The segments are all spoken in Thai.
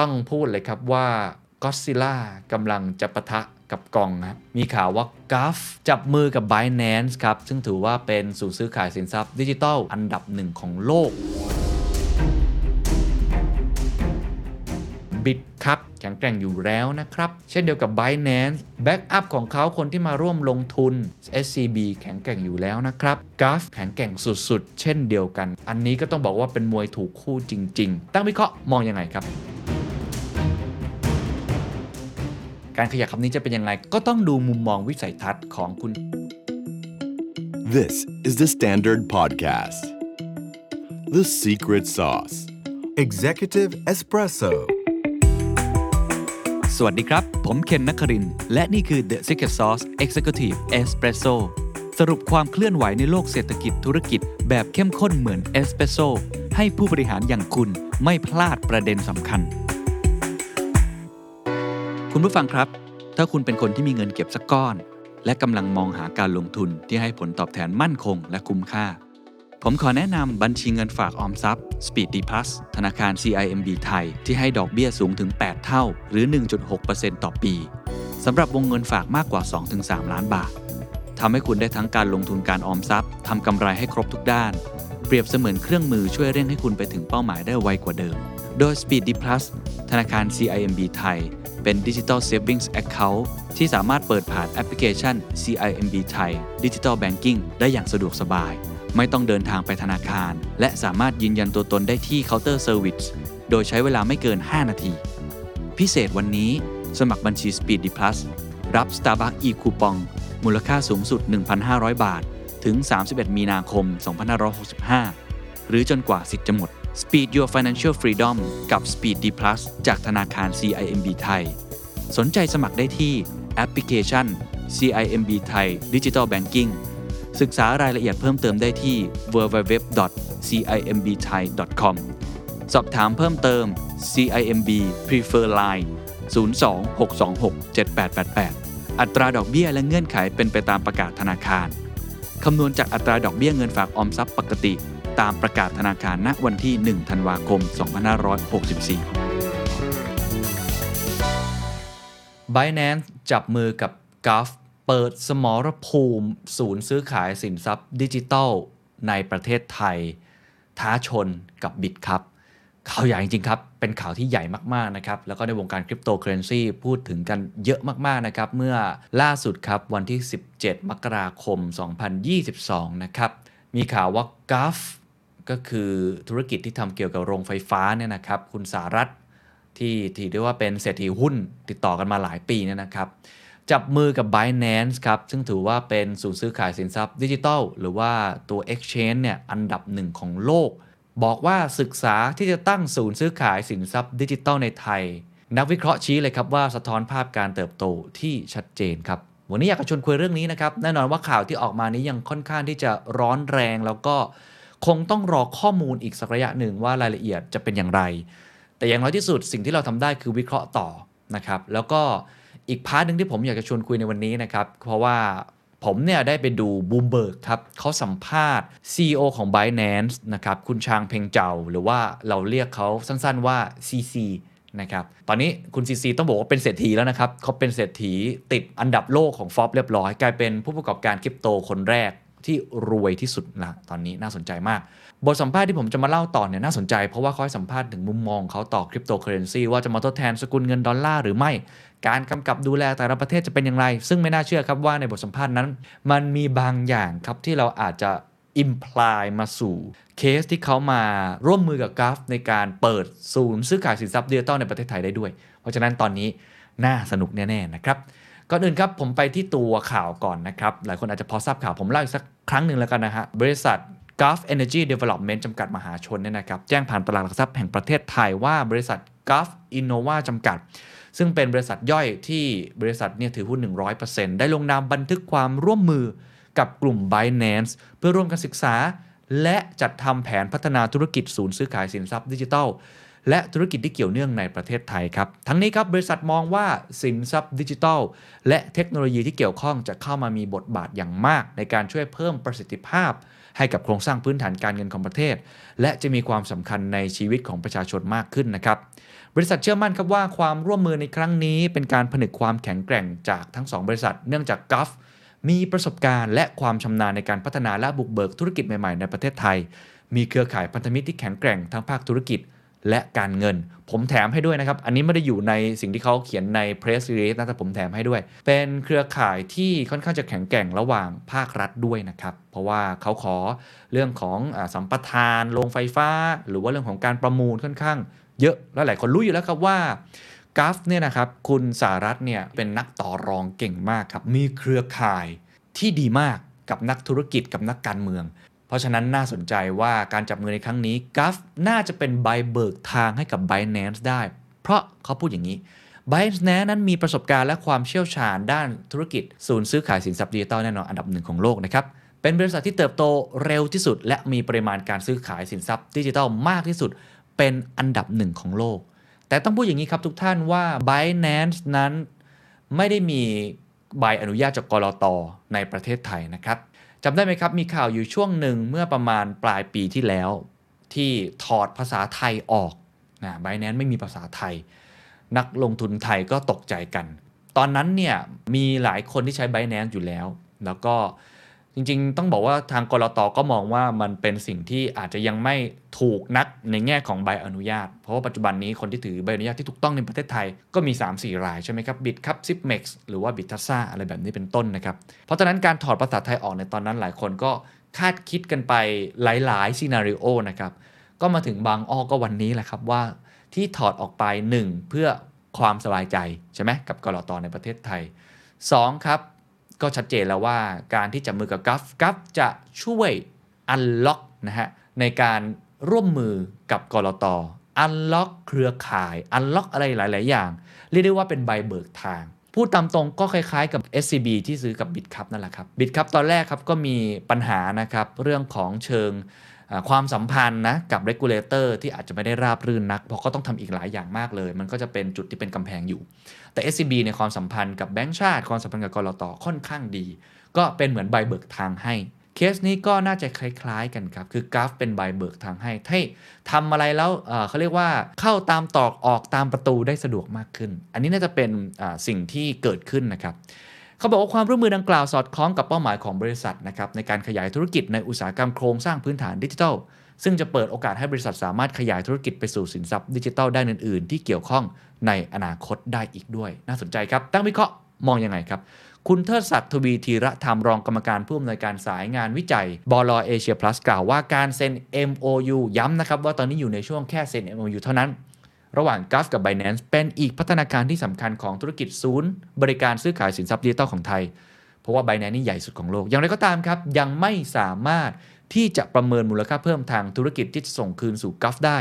ต้องพูดเลยครับว่าก็อดซิลล่ากำลังจะปะทะกับคองครับมีข่าวว่า GULF จับมือกับ Binance ครับ ซึ่งถือว่าเป็นศูนย์ซื้อขายสินทรัพย์ดิจิทัลอันดับหนึ่งของโลก Bitkub แข็งแกร่งอยู่แล้วนะครับ เช่นเดียวกับ Binance backup ของเขาคนที่มาร่วมลงทุน SCB แข็งแกร่งอยู่แล้วนะครับ GULF แข็งแกร่งสุดๆ เช่นเดียวกัน อันนี้ก็ต้องบอกว่าเป็นมวยถูกคู่จริง ๆ ตั้งวิเคราะห์มองยังไงครับ การขยับคำนี้จะเป็นยังไง ก็ต้องดูมุมมองวิสัยทัศน์ของคุณ This is the Standard Podcast. The Secret Sauce. Executive Espresso. สวัสดีครับ ผมเคนนักครินทร์และนี่คือ The Secret Sauce Executive Espresso สรุปความเคลื่อนไหวในโลกเศรษฐกิจธุรกิจ แบบเข้มข้นเหมือนเอสเปรสโซให้ผู้บริหารอย่างคุณไม่พลาดประเด็นสำคัญ คุณผู้ฟังครับ ถ้าคุณเป็นคนที่มีเงินเก็บสักก้อน และกำลังมองหาการลงทุนที่ให้ผลตอบแทนมั่นคงและคุ้มค่า ผมขอแนะนำบัญชีเงินฝากออมทรัพย์ Speed D Plus ธนาคาร CIMB ไทย ที่ให้ดอกเบี้ยสูงถึง 8 เท่า หรือ 1.6%ต่อปีสำหรับวงเงินฝากมากกว่า 2-3 ล้านบาททำให้คุณได้ทั้งการลงทุนการออมทรัพย์ทำกำไรให้ครบทุกด้าน เปรียบเสมือนเครื่องมือช่วยเร่งให้คุณไปถึงเป้าหมายได้ไวกว่าเดิม โดย Speed D Plus ธนาคาร CIMB ไทย เป็น Digital Savings Account ที่สามารถเปิดผ่าน application CIMB ไทย Digital Banking ได้อย่างสะดวกสบาย ไม่ต้องเดินทางไปธนาคาร และสามารถยืนยันตัวตนได้ที่เคาน์เตอร์เซอร์วิสโดยใช้เวลาไม่เกิน 5 นาที พิเศษวันนี้สมัครบัญชี Speed D Plus รับ Starbucks e คูปองมูลค่าสูงสุด 1,500 บาท ถึง 31 มีนาคม 2565 หรือจนกว่าสิทธิ์จะหมด Speed Your Financial Freedom กับ Speed D Plus จากธนาคาร CIMB ไทย สนใจสมัครได้ที่แอปพลิเคชัน CIMB ไทย Digital Banking ศึกษารายละเอียดเพิ่มเติมได้ที่ www.cimbthai.com สอบถามเพิ่มเติม CIMB Prefer Line 026267888 อัตราดอกเบี้ยและเงื่อนไขเป็นไปตามประกาศธนาคาร คำนวณจากอัตราดอกเบี้ยเงินฝากออมทรัพย์ปกติ ตามประกาศธนาคารณวันที่ 1 ธันวาคม 2564 Binance จับมือกับ g u f เปิดสมรภูมิ ศูนย์ซื้อขายสินทรัพย์ดิจิทัล ในประเทศไทย ท้าชนกับบิตครับข่าวใหญ่จริงๆครับ เป็นข่าวที่ใหญ่มากๆนะครับ แล้วก็ในวงการคริปโตเคอเรนซีพูดถึงกันเยอะมากๆนะครับ เมื่อล่าสุดครับ วันที่ 17 มกราคม 2022 นะครับ มีข่าวว่า g u f ก็คือธุรกิจที่ทำเกี่ยวกับโรงไฟฟ้าเนี่ยนะครับคุณสารัตที่ถือได้ว่าเป็นเศรษฐีหุ้นติดต่อกันมาหลายปีเนี่ยนะครับ จับมือกับ Binance ครับ ซึ่งถือว่าเป็นศูนย์ซื้อขายสินทรัพย์ดิจิทัล หรือว่าตัว Exchange เนี่ยอันดับหนึ่งของโลก บอกว่าศึกษาที่จะตั้งศูนย์ซื้อขายสินทรัพย์ดิจิทัลในไทย นักวิเคราะห์ชี้เลยครับว่าสะท้อนภาพการเติบโตที่ชัดเจนครับวันนี้อยากจะชวนคุยเรื่องนี้นะครับแน่นอนว่าข่าวที่ออกมานี้ยังค่อนข้างที่จะร้อนแรงแล้วก็ คงต้องรอข้อมูลอีกสักระยะหนึ่งว่ารายละเอียดจะเป็นอย่างไร แต่อย่างน้อยที่สุดสิ่งที่เราทำได้คือวิเคราะห์ต่อนะครับแล้วก็อีก part หนึ่งที่ผมอยากจะชวนคุยในวันนี้นะครับ เพราะว่าผมเนี่ยได้ไปดูบูมเบิร์กครับเขาสัมภาษณ์ CEO ของ Binance นะครับคุณชางเพงเจาหรือว่าเราเรียกเขาสั้นๆว่า CC นะครับตอนนี้คุณ CZ ต้องบอกว่าเป็นเศรษฐีแล้วนะครับเขาเป็นเศรษฐีติดอันดับโลกของฟอบเรียบร้อย กลายเป็นผู้ประกอบการคริปโตคนแรก ที่รวยที่สุดละตอนนี้น่าสนใจมาก บทสัมภาษณ์ที่ผมจะมาเล่าต่อเนี่ยน่าสนใจ เพราะว่าเขาให้สัมภาษณ์ถึงมุมมองเขาต่อคริปโตเคอเรนซีว่าจะมาทดแทนสกุลเงินดอลลาร์หรือไม่ การกำกับดูแลแต่ละประเทศจะเป็นอย่างไร ซึ่งไม่น่าเชื่อครับว่าในบทสัมภาษณ์นั้น มันมีบางอย่างครับที่เราอาจจะอิมพลายมาสู่เคสที่เขามาร่วมมือกับกราฟในการเปิดศูนย์ซื้อขายสินทรัพย์ดิจิตอลในประเทศไทยได้ด้วย เพราะฉะนั้นตอนนี้น่าสนุกแน่ๆนะครับ ก่อนอื่นครับผมไปที่ตัวข่าวก่อนนะครับ หลายคนอาจจะพอทราบข่าวผมเล่าอีกสักครั้งหนึ่งแล้วกันนะฮะบริษัท Gulf Energy Development จำกัดมหาชนเนี่ยนะครับแจ้งผ่านตลาดหลักทรัพย์แห่งประเทศไทยว่าบริษัท Gulf Innova จำกัด ซึ่งเป็นบริษัทย่อยที่บริษัทเนี่ยถือหุ้น 100%ได้ลงนามบันทึกความร่วมมือกับกลุ่ม Binance เพื่อร่วมกันศึกษา และจัดทำแผนพัฒนาธุรกิจศูนย์ซื้อขายสินทรัพย์ดิจิทัล และธุรกิจที่เกี่ยวเนื่องในประเทศไทยครับ ทั้งนี้ครับบริษัทมองว่าสินทรัพย์ดิจิทัล และเทคโนโลยีที่เกี่ยวข้องจะเข้ามามีบทบาทอย่างมาก ในการช่วยเพิ่มประสิทธิภาพ ให้กับโครงสร้างพื้นฐานการเงินของประเทศ และจะมีความสำคัญในชีวิตของประชาชนมากขึ้นนะครับบริษัทเชื่อมั่นครับว่าความร่วมมือในครั้งนี้ เป็นการผนึกความแข็งแกร่งจากทั้งสองบริษัท เนื่องจากกัฟมีประสบการณ์และความชำนาญในการพัฒนาและบุกเบิกธุรกิจใหม่ๆ ในประเทศไทย มีเครือข่ายพันธมิตรที่แข็งแกร่งทั้งภาคธุรกิจ และการเงิน ผมแถมให้ด้วยนะครับ อันนี้ไม่ได้อยู่ในสิ่งที่เขาเขียนใน press release นะแต่ผมแถมให้ด้วย เป็นเครือข่ายที่ค่อนข้างจะแข็งแกร่งระหว่างภาครัฐด้วยนะครับ เพราะว่าเขาขอเรื่องของอสัมปทานโรงไฟฟ้า หรือว่าเรื่องของการประมูลค่อนข้างเยอะและหลายคนรู้อยู่แล้วครับว่ากัฟเนี่ยนะครับคุณสารัตเนี่ยเป็นนักต่อรองเก่งมากครับมีเครือข่ายที่ดีมากกับนักธุรกิจกับนักการเมือง เพราะฉะนั้นน่าสนใจว่าการจับมือในครั้งนี้กัฟน่าจะเป็นใบเบิกทางให้กับ b i n a n c e ได้ เพราะเขาพูดอย่างนี้ b i n a n c e นั้นมีประสบการณ์และความเชี่ยวชาญด้านธุรกิจ ศูนย์ซื้อขายสินทรัพย์ดิจิทัลแน่นอนอันดับหนึ่งของโลกนะครับเป็นบริษัทที่เติบโตเร็วที่สุด และมีปริมาณการซื้อขายสินทรัพย์ดิจิทัลมากที่สุด เป็นอันดับหนึ่งของโลก แต่ต้องพูดอย่างนี้ครับทุกท่านว่า Binance นั้นไม่ได้มีใบอนุญาตจากกรอตในประเทศไทยนะครับ จำได้ไหมครับ มีข่าวอยู่ช่วงหนึ่งเมื่อประมาณปลายปีที่แล้ว ที่ถอดภาษาไทยออกนะไบแนนไม่มีภาษาไทย นักลงทุนไทยก็ตกใจกัน ตอนนั้นเนี่ยมีหลายคนที่ใช้ไบแนนอยู่แล้ว แล้วก็ จริง ๆ ต้องบอกว่าทางกรตก็มองว่ามันเป็นสิ่งที่อาจจะยังไม่ถูกนักในแง่ของใบอนุญาต เพราะว่าปัจจุบันนี้คนที่ถือใบอนุญาตที่ถูกต้องในประเทศไทยก็มี 3-4 รายใช่ไหมครับบิตครับซิปเม็กซ์หรือว่าบิตทัสซาอะไรแบบนี้เป็นต้นนะครับ เพราะฉะนั้นการถอดภาษาไทยออกในตอนนั้นหลายคนก็คาดคิดกันไปหลายๆซีนารีโอนะครับก็มาถึงบางอ้อก็วันนี้แหละครับว่าที่ถอดออกไป 1 เพื่อความสบายใจใช่ไหมกับกรตในประเทศไทย 2 ครับ ก็ชัดเจนแล้วว่าการที่จับมือกับกัฟกัฟจะช่วยอันล็อกนะฮะในการร่วมมือกับกรตอันล็อกเครือข่ายอันล็อกอะไรหลาย ๆ อย่าง เรียกได้ว่าเป็นใบเบิกทาง พูดตามตรงก็คล้าย ๆ กับ SCB ที่ซื้อกับ BitCup นั่นแหละครับ BitCup ตอนแรกครับก็มีปัญหานะครับเรื่องของเชิงความสัมพันธ์นะกับ regulator ที่อาจจะไม่ได้ราบรื่นนัก เพราะก็ต้องทำอีกหลายอย่างมากเลย มันก็จะเป็นจุดที่เป็นกำแพงอยู่ แต่ SCB ในความสัมพันธ์กับแบงก์ชาติ ความสัมพันธ์กับกรตค่อนข้างดี ก็เป็นเหมือนใบเบิกทางให้เคสนี้ก็น่าจะคล้ายๆกันครับ คือกราฟเป็นใบเบิกทางให้ให้ทำอะไรแล้วเขาเรียกว่าเข้าตามตอกออกตามประตูได้สะดวกมากขึ้น อันนี้น่าจะเป็นสิ่งที่เกิดขึ้นนะครับเขาบอกว่าความร่วมมือดังกล่าวสอดคล้องกับเป้าหมายของบริษัทนะครับในการขยายธุรกิจในอุตสาหกรรมโครงสร้างพื้นฐานดิจิทัล ซึ่งจะเปิดโอกาสให้บริษัทสามารถขยายธุรกิจไปสู่สินทรัพย์ดิจิทัลด้านอื่น ๆ ที่เกี่ยวข้องในอนาคตได้อีกด้วย น่าสนใจครับ ตั้งวิเคราะห์มองยังไงครับ คุณเทิดศักดิ์ทวีธีระธรรมรองกรรมการผู้อำนวยการสายงานวิจัยบลเอเชียพลัสกล่าวว่าการเซ็น MOU ย้ำนะครับว่าตอนนี้อยู่ในช่วงแค่เซ็น MOU เท่านั้น ระหว่าง g u f กับ Binance เป็นอีกพัฒนาการที่สำคัญของธุรกิจศูนย์ บริการซื้อขายสินทรัพย์ดิจิทัลของไทย เพราะว่า Binance นี่ใหญ่สุดของโลก อย่างไรก็ตามครับยังไม่สามารถ ที่จะประเมินมูลค่าเพิ่มทางธุรกิจที่จะส่งคืนสู่ GULF ได้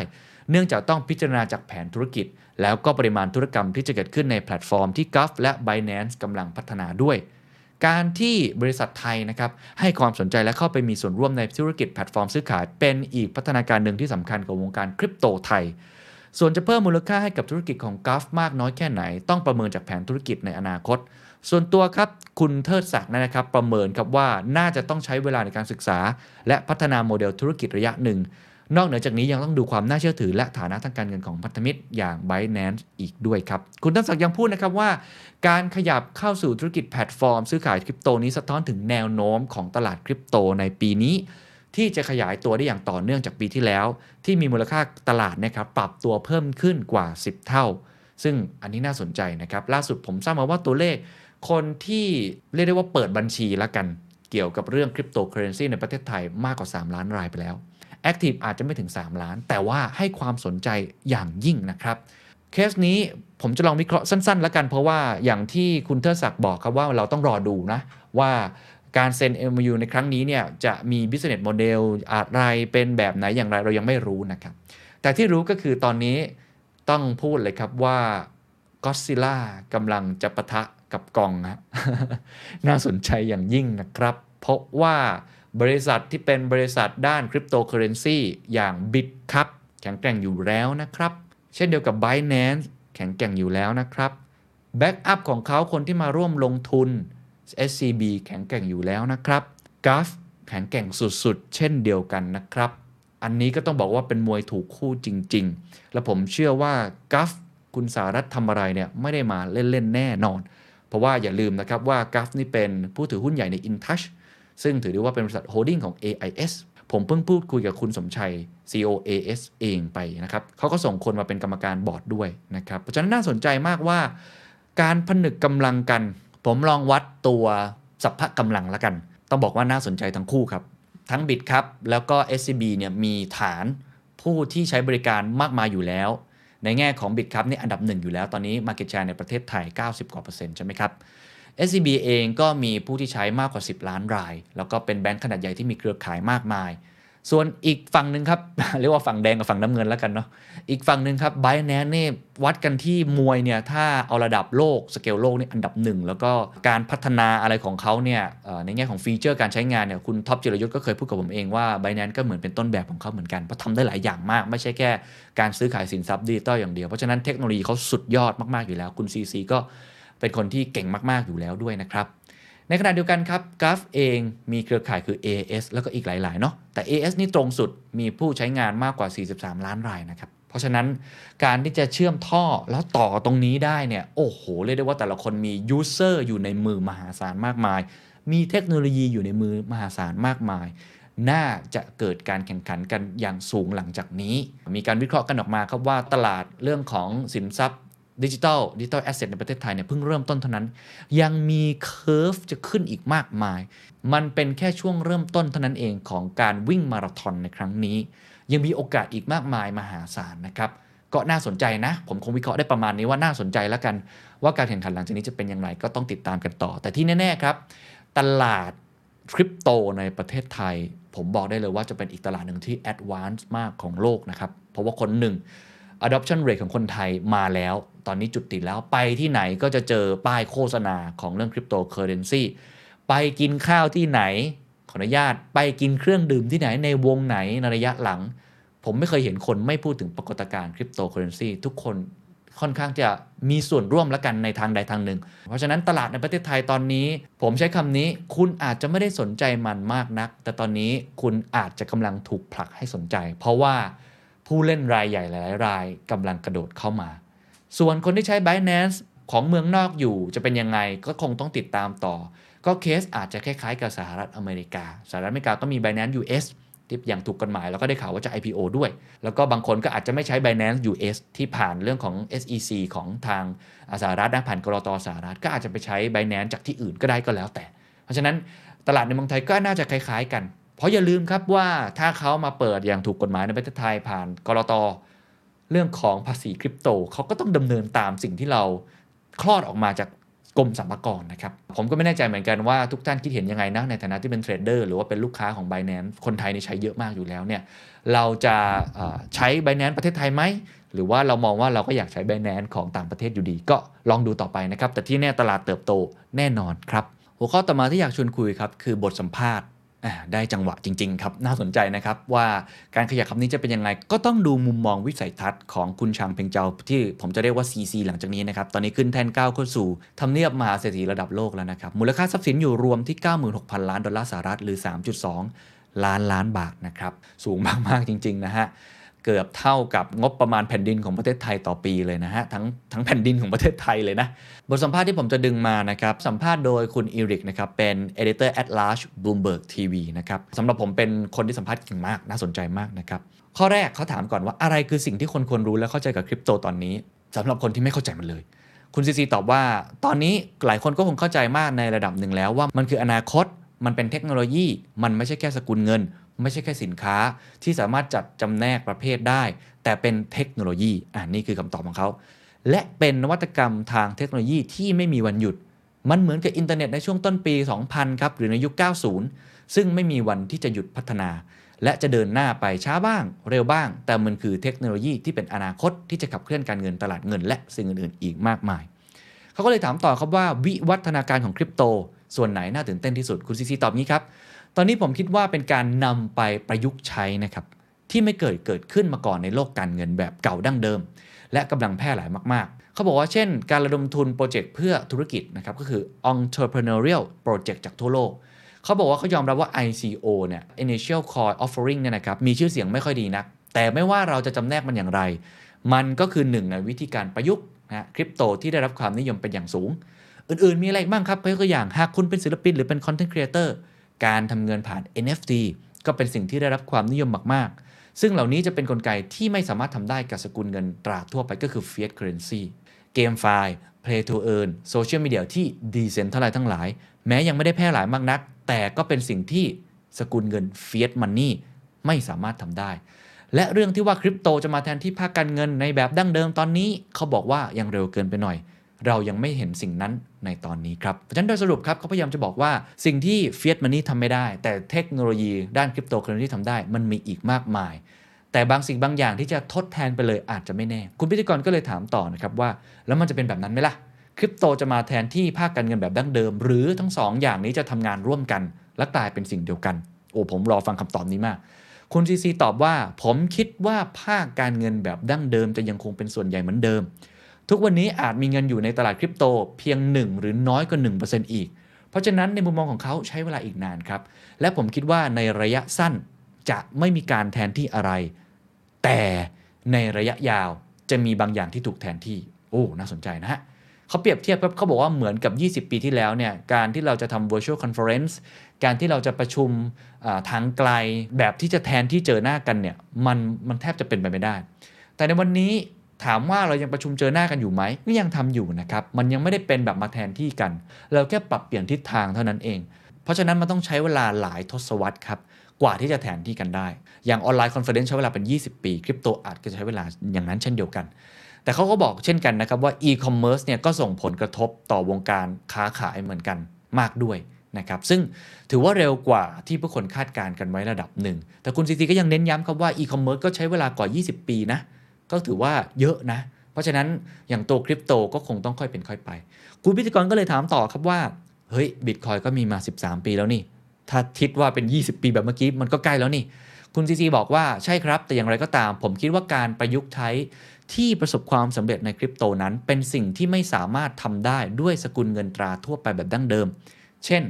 เนื่องจากต้องพิจารณาจากแผนธุรกิจ แล้วก็ปริมาณธุรกรรมที่จะเกิดขึ้นในแพลตฟอร์มที่ GULF และ Binance กำลังพัฒนาด้วย การที่บริษัทไทยนะครับให้ความสนใจและเข้าไปมีส่วนร่วมในธุรกิจแพลตฟอร์มซื้อขาย เป็นอีกพัฒนาการหนึ่งที่สำคัญกับวงการคริปโตไทยส่วนจะเพิ่มมูลค่าให้กับธุรกิจของ GULF มากน้อยแค่ไหน ต้องประเมินจากแผนธุรกิจในอนาคต ส่วนตัวครับคุณเทิดศักดิ์นะครับ ประเมินครับว่าน่าจะต้องใช้เวลาในการศึกษา และพัฒนาโมเดลธุรกิจระยะหนึ่ง นอกเหนือจากนี้ยังต้องดูความน่าเชื่อถือ และฐานะทางการเงินของพันธมิตรอย่าง Binance อีกด้วยครับ คุณเทิดศักดิ์ยังพูดนะครับว่า การขยับเข้าสู่ธุรกิจแพลตฟอร์ม ซื้อขายคริปโตนี้สะท้อนถึงแนวโน้มของตลาดคริปโตในปีนี้ที่จะขยายตัวได้อย่างต่อเนื่องจากปีที่แล้ว ที่มีมูลค่าตลาดนะครับปรับตัวเพิ่มขึ้นกว่า 10 เท่า ซึ่งอันนี้น่าสนใจนะครับ ล่าสุดผมทราบมาว่าตัวเลข คนที่เรียกได้ว่าเปิดบัญชีละกัน เกี่ยวกับเรื่องคริปโตเคอเรนซีในประเทศไทยมากกว่า 3 ล้านรายไปแล้ว active อาจจะไม่ถึง 3 ล้าน แต่ว่าให้ความสนใจอย่างยิ่งนะครับเคสนี้ผมจะลองวิเคราะห์สั้นๆ แล้วกันเพราะว่าอย่างที่คุณเทิดศักดิ์บอกครับว่าเราต้องรอดูนะ ว่าการเซ็น MOU ในครั้งนี้เนี่ยจะมี business model อะไรเป็นแบบไหนอย่างไรเรายังไม่รู้นะครับ แต่ที่รู้ก็คือตอนนี้ต้องพูดเลยครับว่า Godzilla กำลังจะปะทะ กับ Kong ฮะน่าสนใจอย่างยิ่งนะครับ เพราะว่าบริษัทที่เป็นบริษัทด้านคริปโตเคอเรนซีอย่าง Bitkub แข็งแกร่งอยู่แล้วนะครับ เช่นเดียวกับ Binance แข็งแกร่งอยู่แล้วนะครับ backup ของเขาคนที่มาร่วมลงทุน SCB แข็งแกร่งอยู่แล้วนะครับ GULF แข็งแกร่งสุดๆ เช่นเดียวกันนะครับ อันนี้ก็ต้องบอกว่าเป็นมวยถูกคู่จริง ๆ และผมเชื่อว่ากัฟคุณสารัตทำอะไรเนี่ยไม่ได้มาเล่น ๆ แน่นอน เพราะว่าอย่าลืมนะครับว่ากัฟนี่เป็นผู้ถือหุ้นใหญ่ใน InTouch ซึ่งถือได้ว่าเป็นบริษัทโฮลดิ้งของ AIS ผมเพิ่งพูดคุยกับคุณสมชัย COAS เองไปนะครับเขาก็ส่งคนมาเป็นกรรมการบอร์ดด้วยนะครับ เพราะฉะนั้นน่าสนใจมากว่า การผนึกกำลังกัน ผมลองวัดตัวสัพพะกำลังแล้วกัน ต้องบอกว่าน่าสนใจทั้งคู่ครับ ทั้งบิดครับแล้วก็ SCB เนี่ยมีฐานผู้ที่ใช้บริการมากมายอยู่แล้ว ในแง่ของบิดครับนี่อันดับหนึ่งอยู่แล้วตอนนี้ Market Share ในประเทศไทย 90 กว่าเปอร์เซ็นต์ใช่ไหมครับ SCB เองก็มีผู้ที่ใช้มากกว่า 10 ล้านราย แล้วก็เป็นแบงค์ขนาดใหญ่ที่มีเครือข่ายมากมาย ส่วนอีกฝั่งหนึ่งครับเรียกว่าฝั่งแดงกับฝั่งน้ำเงินแล้วกันเนาะอีกฝั่งหนึ่งครับ b บ n a n c e เนี่ยวัดกันที่มวยเนี่ยถ้าเอาระดับโลกสเกลโลกนี่อันดับหนึ่งแล้วก็การพัฒนาอะไรของเขาเนี่ยในแง่ของฟีเจอร์การใช้งานเนี่ยคุณท็อปจิรายุสก็เคยพูดกับผมเองว่า Binance ก็เหมือนเป็นต้นแบบของเขาเหมือนกันเพราะทำได้หลายอย่างมาก ไม่ใช่แค่การซื้อขายสินทรัพย์ดิจิตอลอย่างเดียวเพราะฉะนั้นเทคโนโลยีเขาสุดยอดมากๆอยู่แล้ว คุณ CZ ก็เป็นคนที่เก่งมากๆอยู่แล้วด้วยนะครับ ในขณะเดียวกันครับ GULF เองมีเครือข่ายคือ AIS แล้วก็อีกหลายๆเนาะแต่ AIS นี่ตรงสุดมีผู้ใช้งานมากกว่า 43 ล้านรายนะครับเพราะฉะนั้นการที่จะเชื่อมท่อแล้วต่อตรงนี้ได้เนี่ยโอ้โหเรียกได้ว่าแต่ละคนมี user อยู่ในมือมหาศาลมากมาย มีเทคโนโลยีอยู่ในมือมหาศาลมากมาย น่าจะเกิดการแข่งขันกันอย่างสูงหลังจากนี้ มีการวิเคราะห์กันออกมาครับว่าตลาดเรื่องของสินทรัพย์ ดิจิทัล digital asset ในประเทศไทยเนี่ยเพิ่งเริ่มต้นเท่านั้น ยังมี curve จะขึ้นอีกมากมาย มันเป็นแค่ช่วงเริ่มต้นเท่านั้นเองของการวิ่งมาราธอนในครั้งนี้ ยังมีโอกาสอีกมากมายมหาศาลนะครับก็น่าสนใจนะ ผมคงวิเคราะห์ได้ประมาณนี้ว่าน่าสนใจแล้วกัน ว่าการแข่งขันหลังจากนี้จะเป็นอย่างไรก็ต้องติดตามกันต่อ แต่ที่แน่ๆครับ ตลาดคริปโตในประเทศไทย ผมบอกได้เลยว่าจะเป็นอีกตลาดหนึ่งที่แอดวานซ์มากของโลกนะครับ เพราะว่าคนหนึ่ง adoption rate ของคนไทยมาแล้ว ตอนนี้จุดติดแล้วไปที่ไหนก็จะเจอป้ายโฆษณาของเรื่องคริปโตเคอเรนซีไปกินข้าวที่ไหน ขออนุญาตไปกินเครื่องดื่มที่ไหนในวงไหนในระยะหลัง ผมไม่เคยเห็นคนไม่พูดถึงปรากฏการณ์คริปโตเคอเรนซีทุกคนค่อนข้างจะมีส่วนร่วมแล้วกันในทางใดทางหนึ่ง เพราะฉะนั้นตลาดในประเทศไทยตอนนี้ ผมใช้คำนี้คุณอาจจะไม่ได้สนใจมันมากนัก แต่ตอนนี้คุณอาจจะกำลังถูกผลักให้สนใจ เพราะว่า ผู้เล่นรายใหญ่หลายรายกำลังกระโดดเข้ามา ส่วนคนที่ใช้ Binance ของเมืองนอกอยู่จะเป็นยังไงก็คงต้องติดตามต่อ ก็เคสอาจจะคล้ายๆกับสหรัฐอเมริกา สหรัฐอเมริกาก็มี Binance US ที่อย่างถูกกฎหมายแล้วก็ได้ข่าวว่าจะ IPO ด้วย แล้วก็บางคนก็อาจจะไม่ใช้ Binance US ที่ผ่านเรื่องของ SEC ของทางสหรัฐนะผ่านกรอตสหรัฐ ก็อาจจะไปใช้ Binance จากที่อื่นก็ได้ก็แล้วแต่ เพราะฉะนั้นตลาดในเมืองไทยก็น่าจะคล้ายๆกัน เพราะอย่าลืมครับว่าถ้าเขามาเปิดอย่างถูกกฎหมายในประเทศไทยผ่านกรตเรื่องของภาษีคริปโตเขาก็ต้องดำเนินตามสิ่งที่เราคลอดออกมาจากกรมสรรพากรนะครับ ผมก็ไม่แน่ใจเหมือนกันว่าทุกท่านคิดเห็นยังไงนะ ในฐานะที่เป็นเทรดเดอร์หรือว่าเป็นลูกค้าของ b บ n a n c e คนไทยนี่ใช้เยอะมากอยู่แล้วเนี่ยเราจะใช้ b บ n a n c e ประเทศไทยไหม หรือว่าเรามองว่าเราก็อยากใช้ b บ n a n c e ของต่างประเทศอยู่ดี ก็ลองดูต่อไปนะครับ แต่ที่แน่ตลาดเติบโตแน่นอนครับ หัวข้อต่อมาที่อยากชวนคุยครับคือบทสัมภาษณ์ ได้จังหวะจริง ๆ ครับ น่าสนใจนะครับว่าการขยับคำนี้จะเป็นยังไง ก็ต้องดูมุมมองวิสัยทัศน์ของคุณชางเพ็งเจาที่ผมจะเรียกว่า CC หลังจากนี้นะครับ ตอนนี้ขึ้นแทนก้าวเข้าสู่ทำเนียบมหาเศรษฐีระดับโลกแล้วนะครับ มูลค่าทรัพย์สินอยู่รวมที่ 96,000 ล้านดอลลาร์สหรัฐหรือ 3.2 ล้านล้านบาทนะครับ สูงมาก ๆ จริง ๆ นะฮะ เกือบเท่ากับงบประมาณแผ่นดินของประเทศไทยต่อปีเลยนะฮะ ทั้งทั้งแผ่นดินของประเทศไทยเลยนะ บทสัมภาษณ์ที่ผมจะดึงมานะครับ สัมภาษณ์โดยคุณอีริกนะครับ เป็น editor at large Bloomberg TV นะครับสำหรับผมเป็นคนที่สัมภาษณ์เก่งมากน่าสนใจมากนะครับ ข้อแรกเขาถามก่อนว่าอะไรคือสิ่งที่คนควรรู้และเข้าใจกับคริปโตตอนนี้สำหรับคนที่ไม่เข้าใจมันเลย คุณซีซีตอบว่า ตอนนี้หลายคนก็คงเข้าใจมากในระดับหนึ่งแล้วว่ามันคืออนาคตมันเป็นเทคโนโลยี มันไม่ใช่แค่สกุลเงิน ไม่ใช่แค่สินค้าที่สามารถจัดจำแนกประเภทได้ แต่เป็นเทคโนโลยีอ่านี่คือคำตอบของเขา และเป็นนวัตกรรมทางเทคโนโลยีที่ไม่มีวันหยุด มันเหมือนกับอินเทอร์เน็ตในช่วงต้นปี 2000 ครับ หรือในยุค 90 ซึ่งไม่มีวันที่จะหยุดพัฒนา และจะเดินหน้าไปช้าบ้าง เร็วบ้าง แต่มันคือเทคโนโลยีที่เป็นอนาคตที่จะขับเคลื่อนการเงินตลาดเงิน และสิ่งอื่นๆ อีกมากมายเขาก็เลยถามต่อครับว่าวิวัฒนาการของคริปโตส่วนไหนน่าตื่นเต้นที่สุดคุณ CZ ตอบงี้ครับ ตอนนี้ผมคิดว่าเป็นการนำไปประยุกต์ใช้นะครับที่ไม่เกิดเกิดขึ้นมาก่อนในโลกการเงินแบบเก่าดั้งเดิม และกำลังแพร่หลายมาก ๆ เขาบอกว่าเช่น การระดมทุนโปรเจกต์เพื่อธุรกิจนะครับก็คือ entrepreneurial project จากทั่วโลก เขาบอกว่าเขายอมรับว่า ICO เนี่ย Initial Coin Offering เนี่ยนะครับมีชื่อเสียงไม่ค่อยดีนัก แต่ไม่ว่าเราจะจำแนกมันอย่างไร มันก็คือหนึ่งในวิธีการประยุกต์นะคริปโตที่ได้รับความนิยมเป็นอย่างสูง อื่น ๆ มีอะไรบ้างครับยกตัวอย่างหากคุณเป็นศิลปินหรือเป็น Content Creator การทำเงินผ่าน NFT ก็เป็นสิ่งที่ได้รับความนิยมมาก ๆ ซึ่งเหล่านี้จะเป็นนกลไกที่ไม่สามารถทำได้กับสกุลเงินตราทั่วไปก็คือ Fiat Currency GameFi Play to Earn โซเชียลมีเดียที่ decentralize ทั้งหลาย แม้ยังไม่ได้แพร่หลายมากนัก แต่ก็เป็นสิ่งที่สกุลเงิน Fiat Money ไม่สามารถทำได้ และเรื่องที่ว่าคริปโตจะมาแทนที่ภาคการเงินในแบบดั้งเดิมตอนนี้ เขาบอกว่ายังเร็วเกินไปหน่อย เรายังไม่เห็นสิ่งนั้นในตอนนี้ครับ เพราะฉะนั้นโดยสรุปครับเขาพยายามจะบอกว่าสิ่งที่ Fiat Money ทำไม่ได้ แต่เทคโนโลยีด้านคริปโตเคอเรนซีทำได้ มันมีอีกมากมาย แต่บางสิ่งบางอย่างที่จะทดแทนไปเลยอาจจะไม่แน่ คุณพิธีกรก็เลยถามต่อนะครับว่า แล้วมันจะเป็นแบบนั้นไหมล่ะคริปโตจะมาแทนที่ภาคการเงินแบบดั้งเดิม หรือทั้งสองอย่างนี้จะทำงานร่วมกัน และกลายเป็นสิ่งเดียวกัน โอ้ผมรอฟังคำตอบนี้มาก คุณ CZ ตอบว่า ผมคิดว่าภาคการเงินแบบดั้งเดิมจะยังคงเป็นส่วนใหญ่เหมือนเดิม ทุกวันนี้อาจมีเงินอยู่ในตลาดคริปโตเพียง 1 หรือน้อยกว่า1%อีก เพราะฉะนั้นในมุมมองของเขาใช้เวลาอีกนานครับ และผมคิดว่าในระยะสั้นจะไม่มีการแทนที่อะไร แต่ในระยะยาวจะมีบางอย่างที่ถูกแทนที่ โอ้ น่าสนใจนะฮะเขาเปรียบเทียบครับเขาบอกว่าเหมือนกับ 20 ปีที่แล้วเนี่ยการที่เราจะทำ virtual conference การที่เราจะประชุมทางไกลแบบที่จะแทนที่เจอหน้ากันเนี่ยมันมันแทบจะเป็นไปไม่ได้ แต่ในวันนี้ ถามว่าเรายังประชุมเจอหน้ากันอยู่ไหมก็ยังทำอยู่นะครับ มันยังไม่ได้เป็นแบบมาแทนที่กัน เราแค่ปรับเปลี่ยนทิศทางเท่านั้นเอง เพราะฉะนั้นมันต้องใช้เวลาหลายทศวรรษครับ กว่าที่จะแทนที่กันได้ อย่าง online conference ใช้เวลาเป็น 20 ปีคริปโตอาจจะใช้เวลาอย่างนั้นเช่นเดียวกัน แต่เขาก็บอกเช่นกันนะครับว่าอีคอมเมิร์ซเนี่ยก็ส่งผลกระทบต่อวงการค้าขายเหมือนกันมากด้วยนะครับซึ่งถือว่าเร็วกว่าที่ผู้คนคาดการณ์กันไว้ระดับหนึ่ง แต่คุณ CZ ก็ยังเน้นย้ำครับว่าอีคอมเมิร์ซก็ใช้เวลากว่า 20 ปีนะ ก็ถือว่าเยอะนะ เพราะฉะนั้นอย่างตัวคริปโตก็คงต้องค่อยเป็นค่อยไปคุณพิธีกรก็เลยถามต่อครับว่าเฮ้ยบิตคอยก็มีมา 13 ปีแล้วนี่ ถ้าคิดว่าเป็น 20 ปีแบบเมื่อกี้มันก็ใกล้แล้วนี่ คุณซีซีบอกว่าใช่ครับ แต่อย่างไรก็ตาม ผมคิดว่าการประยุกต์ใช้ที่ประสบความสำเร็จในคริปโตนั้น เป็นสิ่งที่ไม่สามารถทำได้ด้วยสกุลเงินตราทั่วไปแบบดั้งเดิม เช่น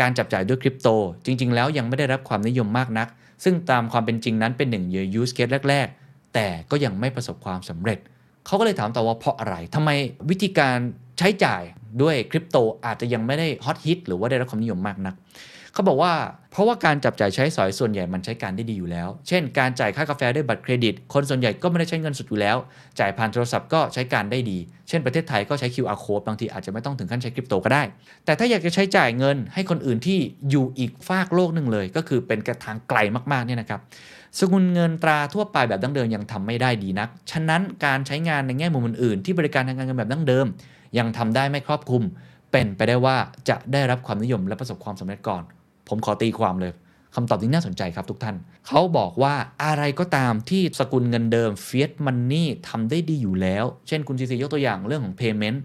การจับจ่ายด้วยคริปโต จริง ๆ แล้วยังไม่ได้รับความนิยมมากนัก ซึ่งตามความเป็นจริงนั้นเป็นหนึ่งใน use case แรก ๆ แต่ก็ยังไม่ประสบความสำเร็จ เขาก็เลยถามต่อว่าเพราะอะไรทำไมวิธีการใช้จ่ายด้วยคริปโตอาจจะยังไม่ได้ฮอตฮิตหรือว่าได้รับความนิยมมากนัก เขาบอกว่า เพราะว่าการจับจ่ายใช้สอยส่วนใหญ่มันใช้การได้ดีอยู่แล้ว เช่น การจ่ายค่ากาแฟด้วยบัตรเครดิต คนส่วนใหญ่ก็ไม่ได้ใช้เงินสดอยู่แล้ว จ่ายผ่านโทรศัพท์ก็ใช้การได้ดี เช่นประเทศไทยก็ใช้ QR code บางทีอาจจะไม่ต้องถึงขั้นใช้คริปโตก็ได้ แต่ถ้าอยากจะใช้จ่ายเงินให้คนอื่นที่อยู่อีกฟากโลกหนึ่งเลย ก็คือเป็นกระทางไกลมากๆเนี่ยนะครับสกุลเงินตราทั่วไปแบบดั้งเดิมยังทำไม่ได้ดีนัก ฉะนั้นการใช้งานในแง่มุมอื่นๆที่บริการทางการเงินแบบดั้งเดิม ยังทำได้ไม่ครอบคลุม เป็นไปได้ว่าจะได้รับความนิยมและประสบความสำเร็จก่อน ผมขอตีความเลยคำตอบนี้น่าสนใจครับทุกท่าน เขาบอกว่าอะไรก็ตามที่สกุลเงินเดิม Fiat Money ทำได้ดีอยู่แล้ว เช่นคุณซีซียกตัวอย่างเรื่องของ Payment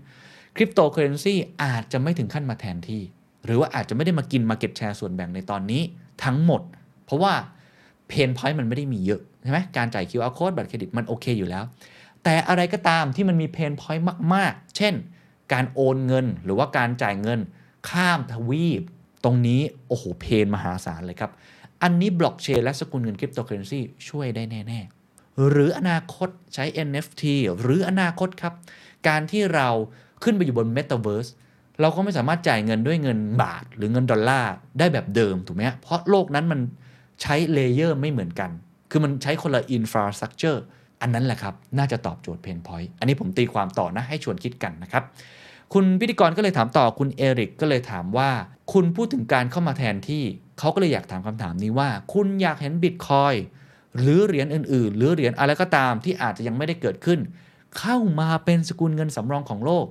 คริปโตเคอเรนซีอาจจะไม่ถึงขั้นมาแทนที่ หรือว่าอาจจะไม่ได้มากิน market share ส่วนแบ่งในตอนนี้ทั้งหมด เพราะว่า pain point มันไม่ได้มีเยอะใช่ไหมการจ่าย QR code บัตรเครดิตมันโอเคอยู่แล้ว แต่อะไรก็ตามที่มันมี pain point มาก ๆ เช่น การโอนเงินหรือว่าการจ่ายเงินข้ามทวีป ตรงนี้ โอ้โห pain มหาศาลเลยครับ อันนี้บล็อกเชนและสกุลเงินคริปโตเคอเรนซีช่วยได้แน่ ๆ หรืออนาคตใช้ NFT หรืออนาคตครับ การที่เราขึ้นไปอยู่บน Metaverse เราก็ไม่สามารถจ่ายเงินด้วยเงินบาท หรือเงินดอลลาร์ได้แบบเดิมถูกไหมเพราะโลกนั้นมันใช้ layer ไม่เหมือนกัน คือมันใช้คนละ infrastructure อันนั้นแหละครับ น่าจะตอบโจทย์ pain point อันนี้ผมตีความต่อนะให้ชวนคิดกันนะครับ คุณพิธีกรก็เลยถามต่อคุณเอริกก็เลยถามว่า คุณพูดถึงการเข้ามาแทนที่เขาก็เลยอยากถามคำถามนี้ว่า คุณอยากเห็นบิตคอยน์หรือเหรียญอื่น ๆ หรือเหรียญอะไรก็ตามที่อาจจะยังไม่ได้เกิดขึ้น เข้ามาเป็นสกุลเงินสำรองของโลก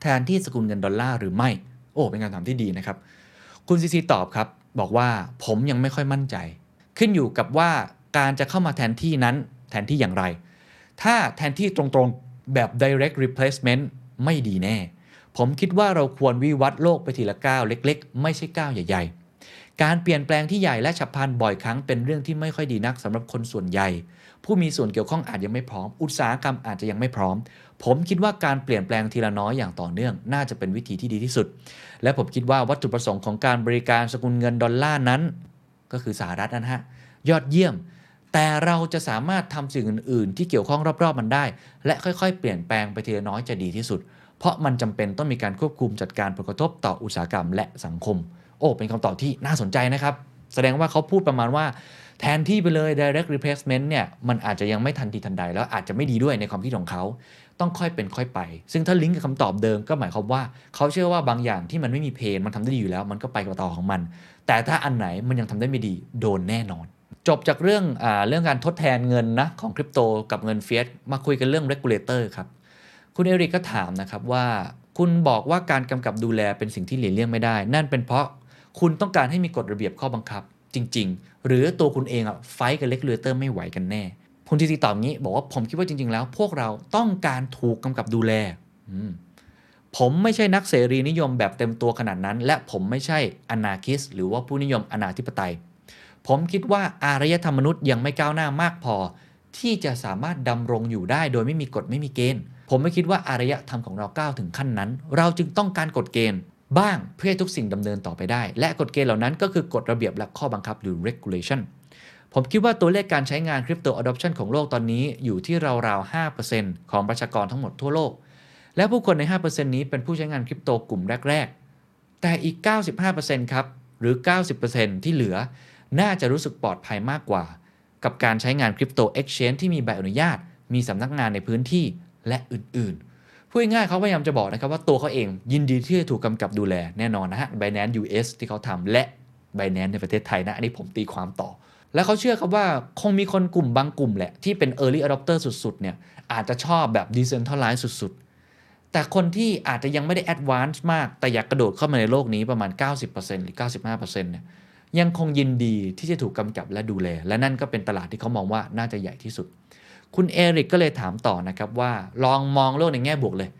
แทนที่สกุลเงินดอลลาร์หรือไม่ โอ้เป็นการถามที่ดีนะครับ คุณ CZ ตอบครับบอกว่าผมยังไม่ค่อยมั่นใจ ขึ้นอยู่กับว่าการจะเข้ามาแทนที่นั้นแทนที่อย่างไร ถ้าแทนที่ตรงๆแบบ direct replacement ไม่ดีแน่ ผมคิดว่าเราควรวิวัฒน์โลกไปทีละก้าวเล็ก ๆ ไม่ใช่ก้าวใหญ่ ๆ การเปลี่ยนแปลงที่ใหญ่และฉับพลันบ่อยครั้งเป็นเรื่องที่ไม่ค่อยดีนักสำหรับคนส่วนใหญ่ ผู้มีส่วนเกี่ยวข้องอาจยังไม่พร้อม อุตสาหกรรมอาจจะยังไม่พร้อม ผมคิดว่าการเปลี่ยนแปลงทีละน้อยอย่างต่อเนื่อง น่าจะเป็นวิธีที่ดีที่สุด และผมคิดว่าวัตถุประสงค์ของการบริการสกุลเงินดอลลาร์นั้น ก็คือสหรัฐนะฮะยอดเยี่ยมแต่เราจะสามารถทำสิ่งอื่น ๆ ที่เกี่ยวข้องรอบ ๆ มันได้ และค่อย ๆ เปลี่ยนแปลงไปทีละน้อยจะดีที่สุด เพราะมันจำเป็นต้องมีการควบคุมจัดการผลกระทบต่ออุตสาหกรรมและสังคม โอ้เป็นคำตอบที่น่าสนใจนะครับ แสดงว่าเขาพูดประมาณว่าแทนที่ไปเลย direct replacement เนี่ยมันอาจจะยังไม่ทันทีทันใด แล้วอาจจะไม่ดีด้วยในความคิดของเขา ต้องค่อยเป็นค่อยไป ซึ่งถ้าลิงก์กับคำตอบเดิมก็หมายความว่า เขาเชื่อว่าบางอย่างที่มันไม่มีเพนมันทำได้ดีอยู่แล้ว มันก็ไปกับต่อของมัน แต่ถ้าอันไหนมันยังทำได้ไม่ดีโดนแน่นอน จบจากเรื่องอเรื่องการทดแทนเงินนะของคริปโตกับเงินเฟียสมาคุยกันเรื่อง regulator ครับ คุณเอริกก็ถามนะครับว่า คุณบอกว่าการกำกับดูแลเป็นสิ่งที่หลีกเลี่ยงไม่ได้ นั่นเป็นเพราะคุณต้องการให้มีกฎระเบียบข้อบังคับ จริง ๆ หรือตัวคุณเองอะไฟกับ regulator ไม่ไหวกันแน่คุณทีทีตอบงี้บอกว่าผมคิดว่าจริง ๆ แล้ว พวกเราต้องการถูกกำกับดูแลผมไม่ใช่นักเสรีนิยมแบบเต็มตัวขนาดนั้น และผมไม่ใช่อนาคิส หรือว่าผู้นิยมอนาธิปไตย ผมคิดว่าอารยธรรมมนุษย์ยังไม่ก้าวหน้ามากพอ ที่จะสามารถดำรงอยู่ได้โดยไม่มีกฎไม่มีเกณฑ์ ผมไม่คิดว่าอารยธรรมของเราก้าวถึงขั้นนั้น เราจึงต้องการกฎเกณฑ์บ้างเพื่อให้ทุกสิ่งดำเนินต่อไปได้ และกฎเกณฑ์เหล่านั้นก็คือกฎระเบียบและข้อบังคับหรือ regulation ผมคิดว่าตัวเลขการใช้งาน Crypto Adoption ของโลกตอนนี้อยู่ที่ราวๆ 5%ของประชากรทั้งหมดทั่วโลก และผู้คนใน 5%นี้เป็นผู้ใช้งานคริปโตกลุ่มแรก ๆ แต่อีก 95%ครับ หรือ 90%ที่เหลือ น่าจะรู้สึกปลอดภัยมากกว่า กับการใช้งานคริปโตเอ็กชแนนที่มีใบอนุญาต มีสำนักงานในพื้นที่ และอื่นๆ พูดง่ายเขาพยายามจะบอกนะครับว่าตัวเขาเองยินดีที่จะถูกกำกับดูแลแน่นอนนะฮะ Binance US ที่เขาทำและ Binance ในประเทศไทยนะ อันนี้ผมตีความต่อ แล้วเขาเชื่อครับว่าคงมีคนกลุ่มบางกลุ่มแหละ ที่เป็น Early Adopter สุดๆเนี่ยอาจจะชอบแบบ Decentralized สุดๆ แต่คนที่อาจจะยังไม่ได้ Advance มาก แต่อยากกระโดดเข้ามาในโลกนี้ประมาณ 90%หรือ 95%เนี่ยยังคงยินดีที่จะถูกกำกับและดูแล และนั่นก็เป็นตลาดที่เขามองว่าน่าจะใหญ่ที่สุด คุณเอริกก็เลยถามต่อนะครับว่าลองมองโลกในแง่บวกเลย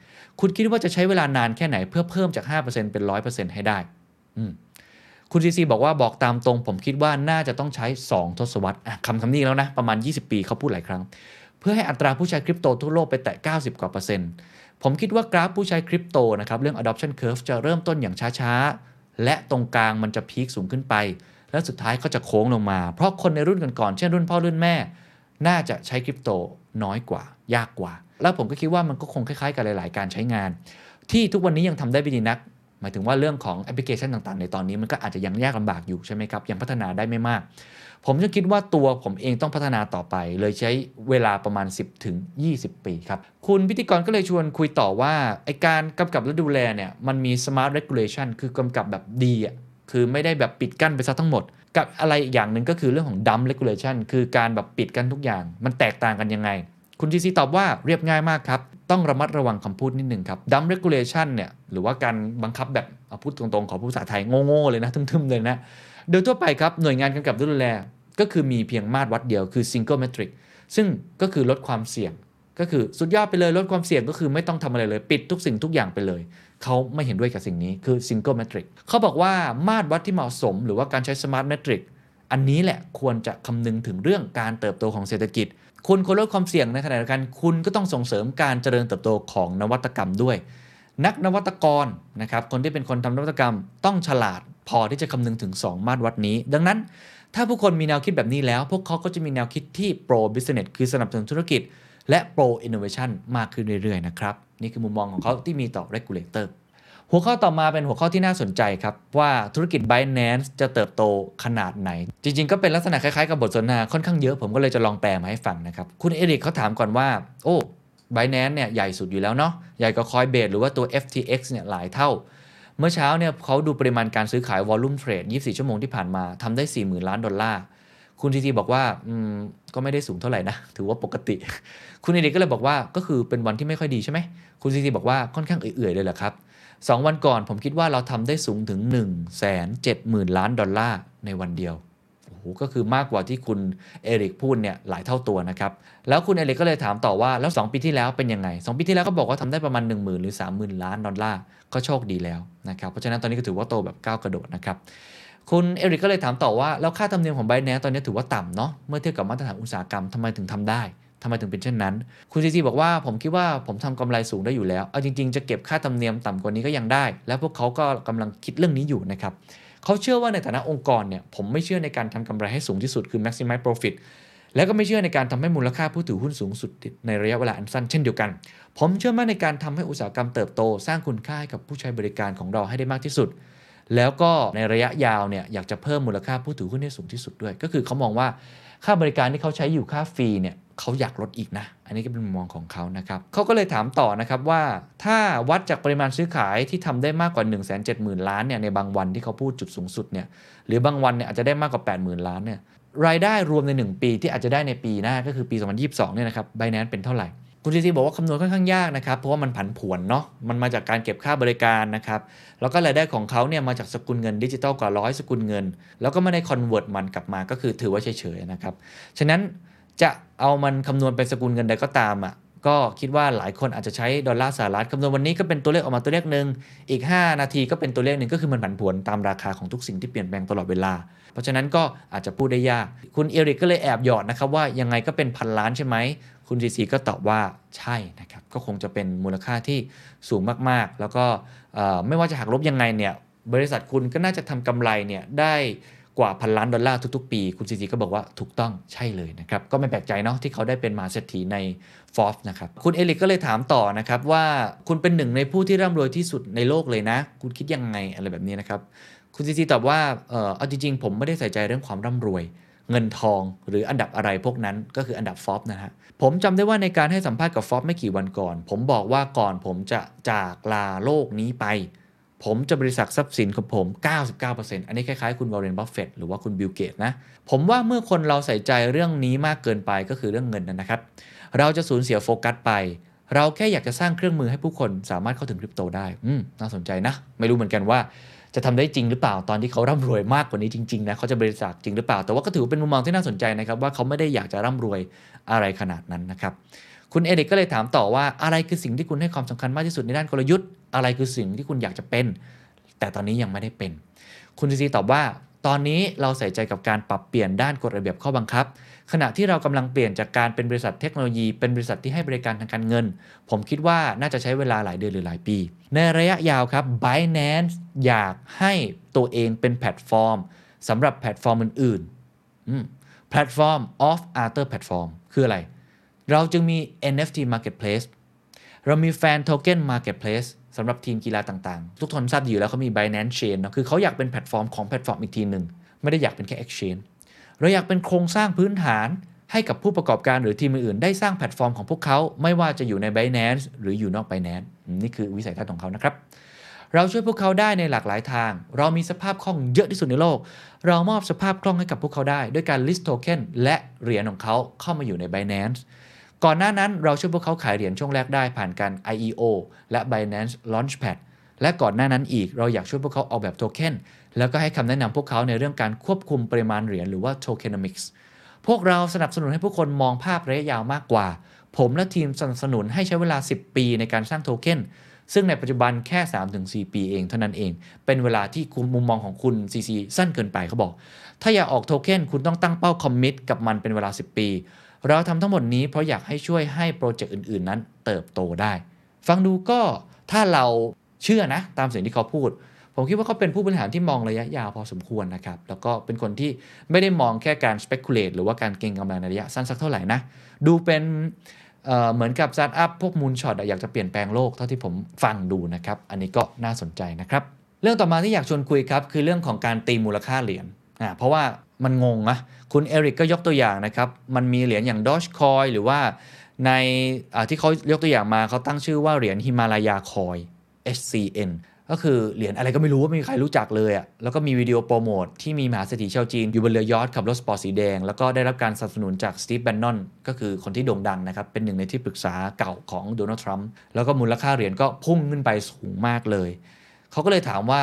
คุณคิดว่าจะใช้เวลานานแค่ไหนเพื่อเพิ่มจาก 5%เป็น 100%ให้ได้คุณซีซีบอกว่าบอกตามตรง ผมคิดว่าน่าจะต้องใช้ 2 ทศวรรษคำคำนี้แล้วนะ ประมาณ 20 ปีเขาพูดหลายครั้ง เพื่อให้อัตราผู้ใช้คริปโตทั่วโลกไปแตะ 90 กว่าเปอร์เซ็นต์ผมคิดว่ากราฟผู้ใช้คริปโตนะครับเรื่อง adoption curve จะเริ่มต้นอย่างช้าๆ และตรงกลางมันจะพีคสูงขึ้นไป แล้วสุดท้ายก็จะโค้งลงมา เพราะคนในรุ่นก่อนๆเช่นรุ่นพ่อรุ่นแม่ น่าจะใช้คริปโตน้อยกว่า ยากกว่า แล้วผมก็คิดว่ามันก็คงคล้ายๆ กับหลาย ๆ การใช้งาน ที่ทุกวันนี้ยังทำได้ไม่ดีนัก หมายถึงว่าเรื่องของแอปพลิเคชันต่าง ๆ ในตอนนี้มันก็อาจจะยังยากลำบากอยู่ใช่ไหมครับ ยังพัฒนาได้ไม่มาก ผมจะคิดว่าตัวผมเองต้องพัฒนาต่อไป เลยใช้เวลาประมาณ 10ถึง20 ปีครับ คุณพิธีกรก็เลยชวนคุยต่อว่าไอการกำกับและดูแลเนี่ยมันมี smart regulation คือกำกับแบบดีอะ คือไม่ได้แบบปิดกั้นไปซะทั้งหมด กับอะไรอีกอย่างหนึ่งก็คือเรื่องของ dumb regulation คือการแบบปิดกั้นทุกอย่าง มันแตกต่างกันยังไง คุณทีซีตอบว่าเรียบง่ายมากครับ ต้องระมัดระวังคำพูดนิดหนึ่งครับ dumb regulation เนี่ยหรือว่าการบังคับแบบเอาพูดตรงๆ ขอพูดภาษาไทยโง่ๆเลยนะทึมๆเลยนะโดยทั่วไปครับหน่วยงานกำกับดูแลก็คือมีเพียงมาตรวัดเดียวคือ single metric ซึ่งก็คือลดความเสี่ยง ก็คือสุดยอดไปเลยลดความเสี่ยงก็คือไม่ต้องทำอะไรเลย ปิดทุกสิ่งทุกอย่างไปเลย เขาไม่เห็นด้วยกับสิ่งนี้คือ single metric เขาบอกว่ามาตรวัดที่เหมาะสม หรือว่าการใช้ smart metric อันนี้แหละควรจะคำนึงถึงเรื่องการเติบโตของเศรษฐกิจ คุณควรลดความเสี่ยงในขณะเดียวกันคุณก็ต้องส่งเสริมการเจริญเติบโตของนวัตกรรมด้วย นักนวัตกรนะครับคนที่เป็นคนทำนวัตกรรม ต้องฉลาดพอที่จะคำนึงถึง 2 มาตรวัดนี้ ดังนั้นถ้าผู้คนมีแนวคิดแบบนี้แล้ว พวกเขาก็จะมีแนวคิดที่ pro business คือสนับสนุนธุรกิจ และ pro innovation มากขึ้นเรื่อยๆนะครับ นี่คือมุมมองของเขาที่มีต่อ regulator หัวข้อต่อมาเป็นหัวข้อที่น่าสนใจครับ ว่าธุรกิจ Binance จะเติบโตขนาดไหน จริง ๆ ก็เป็นลักษณะคล้าย ๆ กับบทสนทนาค่อนข้างเยอะผมก็เลยจะลองแปลมาให้ฟังนะครับ คุณเอริกเขาถามก่อนว่า โอ้ Binance เนี่ยใหญ่สุดอยู่แล้วเนาะใหญ่กว่า Coinbase หรือว่าตัว FTX เนี่ยหลายเท่า เมื่อเช้าเนี่ยเขาดูปริมาณการซื้อขายวอลลุ่มเทรด24 ชั่วโมงที่ผ่านมาทำได้ 40,000 ล้านดอลลาร์คุณทีทีบอกว่าอืมก็ไม่ได้สูงเท่าไหร่นะถือว่าปกติ คุณเอริกก็เลยบอกว่าก็คือเป็นวันที่ไม่ค่อยดีใช่ไหม คุณทีทีบอกว่าค่อนข้างเอื่อยๆเลยแหละครับสองวันก่อนผมคิดว่าเราทำได้สูงถึง 1 7 0 0 0 0 ล้านดอลลาร์ในวันเดียวโอ้โหก็คือมากกว่าที่คุณเอริกพูดเนี่ยหลายเท่าตัวนะครับ แล้วคุณเอริกก็เลยถามต่อว่าแล้ว 2 ปีที่แล้วเป็นยังไง 2 ปีที่แล้วก็บอกว่าทำได้ประมาณ 1 0,000 หรือ 30,000 ล้านดอลลาร์ก็โชคดีแล้วนะครับ เพราะฉะนั้นตอนนี้ก็ถือว่าโตแบบก้าวกระโดดนะครับคุณเอริกก็เลยถามต่อว่าแล้วค่าธรรมเนียมของ Binance ตอนนี้ถือว่าต่ำเนาะเมื่อเทียบกับมาตรฐานอุตสาหกรรมทำไมถึงทำได้ ทำไมถึงเป็นเช่นนั้น คุณซีซีบอกว่าผมคิดว่าผมทำกำไรสูงได้อยู่แล้ว เอาจริง ๆ จะเก็บค่าธรรมเนียมต่ำกว่านี้ก็ยังได้ และพวกเขาก็กำลังคิดเรื่องนี้อยู่นะครับเขาเชื่อว่าในฐานะองค์กรเนี่ยผมไม่เชื่อในการทำกำไรให้สูงที่สุดคือ maximize profit แล้วก็ไม่เชื่อในการทำให้มูลค่าผู้ถือหุ้นสูงสุดในระยะเวลาอันสั้นเช่นเดียวกัน ผมเชื่อมั่นในการทำให้อุตสาหกรรมเติบโต สร้างคุณค่าให้กับผู้ใช้บริการของเราให้ได้มากที่สุด แล้วก็ในระยะยาวเนี่ยอยากจะเพิ่มมูลค่าผู้ถือหุ้นให้สูงที่สุดด้วย ก็คือเขามองว่าค่าบริการที่เขาใช้อยู่ค่าฟรีเนี่ย เขาอยากลดอีกนะ อันนี้ก็เป็นมุมมองของเขานะครับเขาก็เลยถามต่อนะครับว่า ถ้าวัดจากปริมาณซื้อขายที่ทำได้มากกว่า 1 7 0 0 0 0 ล้านเนี่ยในบางวันที่เขาพูดจุดสูงสุดเนี่ยหรือบางวันเนี่ยอาจจะได้มากกว่า 80,000 ล้านเนี่ยรายได้รวมใน 1 ปีที่อาจจะได้ในปีหน้าก็คือปี 2022 เนี่ยนะครับไบแนนเป็นเท่าไหร่ คุณซีซีบอกว่าคำนวณค่อนข้างยากนะครับเพราะว่ามันผันผวนเนาะมันมาจากการเก็บค่าบริการนะครับแล้วก็รายได้ของเขาเนี่ยมาจากสกุลเงินดิจิตอลกว่าร้อยสกุลเงิน แล้วก็ไม่ได้ convert มันกลับมาก็คือถือว่าเฉยๆนะครับฉะนั้น จะเอามันคำนวณเป็นสกุลเงินใดก็ตามอะก็คิดว่าหลายคนอาจจะใช้ดอลลาร์สหรัฐคำนวณวันนี้ก็เป็นตัวเลขออกมาตัวเลขหนึ่งอีก 5 นาทีก็เป็นตัวเลขหนึ่งก็คือมันผันผวนตามราคาของทุกสิ่งที่เปลี่ยนแปลงตลอดเวลา เพราะฉะนั้นก็อาจจะพูดได้ยาก คุณเอริกก็เลยแอบหยอดนะครับว่ายังไงก็เป็นพันล้านใช่ไหม คุณ CZ ก็ตอบว่าใช่นะครับ ก็คงจะเป็นมูลค่าที่สูงมากๆ แล้วก็ไม่ว่าจะหักลบยังไงเนี่ยบริษัทคุณก็น่าจะทำกำไรเนี่ยได้ กว่าพันล้านดอลลาร์ทุกๆ ปี คุณซีซีก็บอกว่าถูกต้องใช่เลยนะครับ ก็ไม่แปลกใจเนาะที่เขาได้เป็นมหาเศรษฐีในฟอร์นะครับ คุณเอลิกก็เลยถามต่อนะครับว่าคุณเป็นหนึ่งในผู้ที่ร่ำรวยที่สุดในโลกเลยนะ คุณคิดยังไงอะไรแบบนี้นะครับ คุณซีซีตอบว่าเออเอาจริงๆ ผมไม่ได้ใส่ใจเรื่องความร่ำรวย เงินทองหรืออันดับอะไรพวกนั้นก็คืออันดับฟอบนะฮะผมจำได้ว่าในการให้สัมภาษณ์กับฟอบไม่กี่วันก่อน ผมบอกว่าก่อนผมจะจากลาโลกนี้ไป ผมจะบริจาคทรัพย์สินของผม 99%อันนี้คล้ายๆคุณวอร์เรนบัฟเฟตหรือว่าคุณบิลเกตส์นะ ผมว่าเมื่อคนเราใส่ใจเรื่องนี้มากเกินไปก็คือเรื่องเงินนะครับ เราจะสูญเสียโฟกัสไป เราแค่อยากจะสร้างเครื่องมือให้ผู้คนสามารถเข้าถึงคริปโตได้อืมน่าสนใจนะ ไม่รู้เหมือนกันว่าจะทำได้จริงหรือเปล่าตอนที่เขาร่ำรวยมากกว่านี้จริงๆนะเขาจะบริจาคจริงหรือเปล่า แต่ว่าก็ถือเป็นมุมมองที่น่าสนใจนะครับว่าเขาไม่ได้อยากจะร่ำรวยอะไรขนาดนั้นนะครับคุณเอริกก็เลยถามต่อว่าอะไรคือสิ่งที่คุณให้ความสำคัญมากที่สุดในด้านกลยุทธ์ อะไรคือสิ่งที่คุณอยากจะเป็น แต่ตอนนี้ยังไม่ได้เป็น คุณซีซีตอบว่า ตอนนี้เราใส่ใจกับการปรับเปลี่ยนด้านกฎระเบียบข้อบังคับ ขณะที่เรากำลังเปลี่ยนจากการเป็นบริษัทเทคโนโลยี เป็นบริษัทที่ให้บริการทางการเงิน ผมคิดว่าน่าจะใช้เวลาหลายเดือนหรือหลายปี ในระยะยาวครับ Binance อยากให้ตัวเองเป็นแพลตฟอร์มสำหรับแพลตฟอร์มอื่นๆแพลตฟอร์ม of other platform คืออะไร เราจึงมี NFT marketplace เรามี Fan Token Marketplace สำหรับทีมกีฬาต่างๆ ทุกคนทราบอยู่แล้วเขามี Binance Chain เนาะคือเขาอยากเป็นแพลตฟอร์มของแพลตฟอร์มอีกทีหนึ่งไม่ได้อยากเป็นแค่ Exchange เราอยากเป็นโครงสร้างพื้นฐานให้กับผู้ประกอบการหรือทีมอื่นๆได้สร้างแพลตฟอร์มของพวกเขา ไม่ว่าจะอยู่ใน Binance หรืออยู่นอก Binance นี่คือวิสัยทัศน์ของเขานะครับ เราช่วยพวกเขาได้ในหลากหลายทาง เรามีสภาพคล่องเยอะที่สุดในโลก เรามอบสภาพคล่องให้กับพวกเขาได้ ด้วยการ list token และเหรียญของเขาเข้ามาอยู่ใน Binance ก่อนหน้านั้นเราช่วยพวกเขาขายเหรียญช่วงแรกได้ผ่านการ IEO และ Binance Launchpad และก่อนหน้านั้นอีกเราอยากช่วยพวกเขาออกแบบโทเค็นแล้วก็ให้คำแนะนำพวกเขาในเรื่องการควบคุมปริมาณเหรียญหรือว่า tokenomics พวกเราสนับสนุนให้ผู้คนมองภาพระยะยาวมากกว่า ผมและทีมสนับสนุนให้ใช้เวลา 10 ปีในการสร้างโทเค็นซึ่งในปัจจุบันแค่ 3-4 ปีเองเท่านั้นเอง เป็นเวลาที่คุณมุมมองของคุณ CC สั้นเกินไปเขาบอก ถ้าอยากออกโทเค็นคุณต้องตั้งเป้าคอมมิตกับมันเป็นเวลา 10 ปี เราทำทั้งหมดนี้เพราะอยากให้ช่วยให้โปรเจกต์อื่น ๆ นั้นเติบโตได้ ฟังดูก็ถ้าเราเชื่อนะ ตามสิ่งที่เขาพูด ผมคิดว่าเขาเป็นผู้บริหารที่มองระยะยาวพอสมควรนะครับ แล้วก็เป็นคนที่ไม่ได้มองแค่การ speculate หรือว่าการเก็งกำไรในระยะสั้นสักเท่าไหร่นะ ดูเป็นเหมือนกับสตาร์ทอัพพวก moonshot อยากจะเปลี่ยนแปลงโลกเท่าที่ผมฟังดูนะครับ อันนี้ก็น่าสนใจนะครับ เรื่องต่อมาที่อยากชวนคุยครับคือเรื่องของการตีมูลค่าเหรียญเพราะว่า มันงงนะคุณเอริกก็ยกตัวอย่างนะครับ มันมีเหรียญอย่าง Dogecoin หรือว่าในที่เขายกตัวอย่างมาเขาตั้งชื่อว่าเหรียญ Himalaya Coin HCN ก็คือเหรียญอะไรก็ไม่รู้ว่าไม่มีใครรู้จักเลยอะ่ะ แล้วก็มีวิดีโอโปรโมทที่มีมหาเศรษฐีชาวจีน อยู่บนเรือยอชต์ขับรถสปอร์ตสีแดง แล้วก็ได้รับการสนับสนุนจากสตีฟแบนนอนก็คือคนที่โด่งดังนะครับ เป็นหนึ่งในที่ปรึกษาเก่าของโดนัลด์ทรัมป์แล้วก็มูลค่าเหรียญก็พุ่งขึ้นไปสูงมากเลย เขาก็เลยถามว่า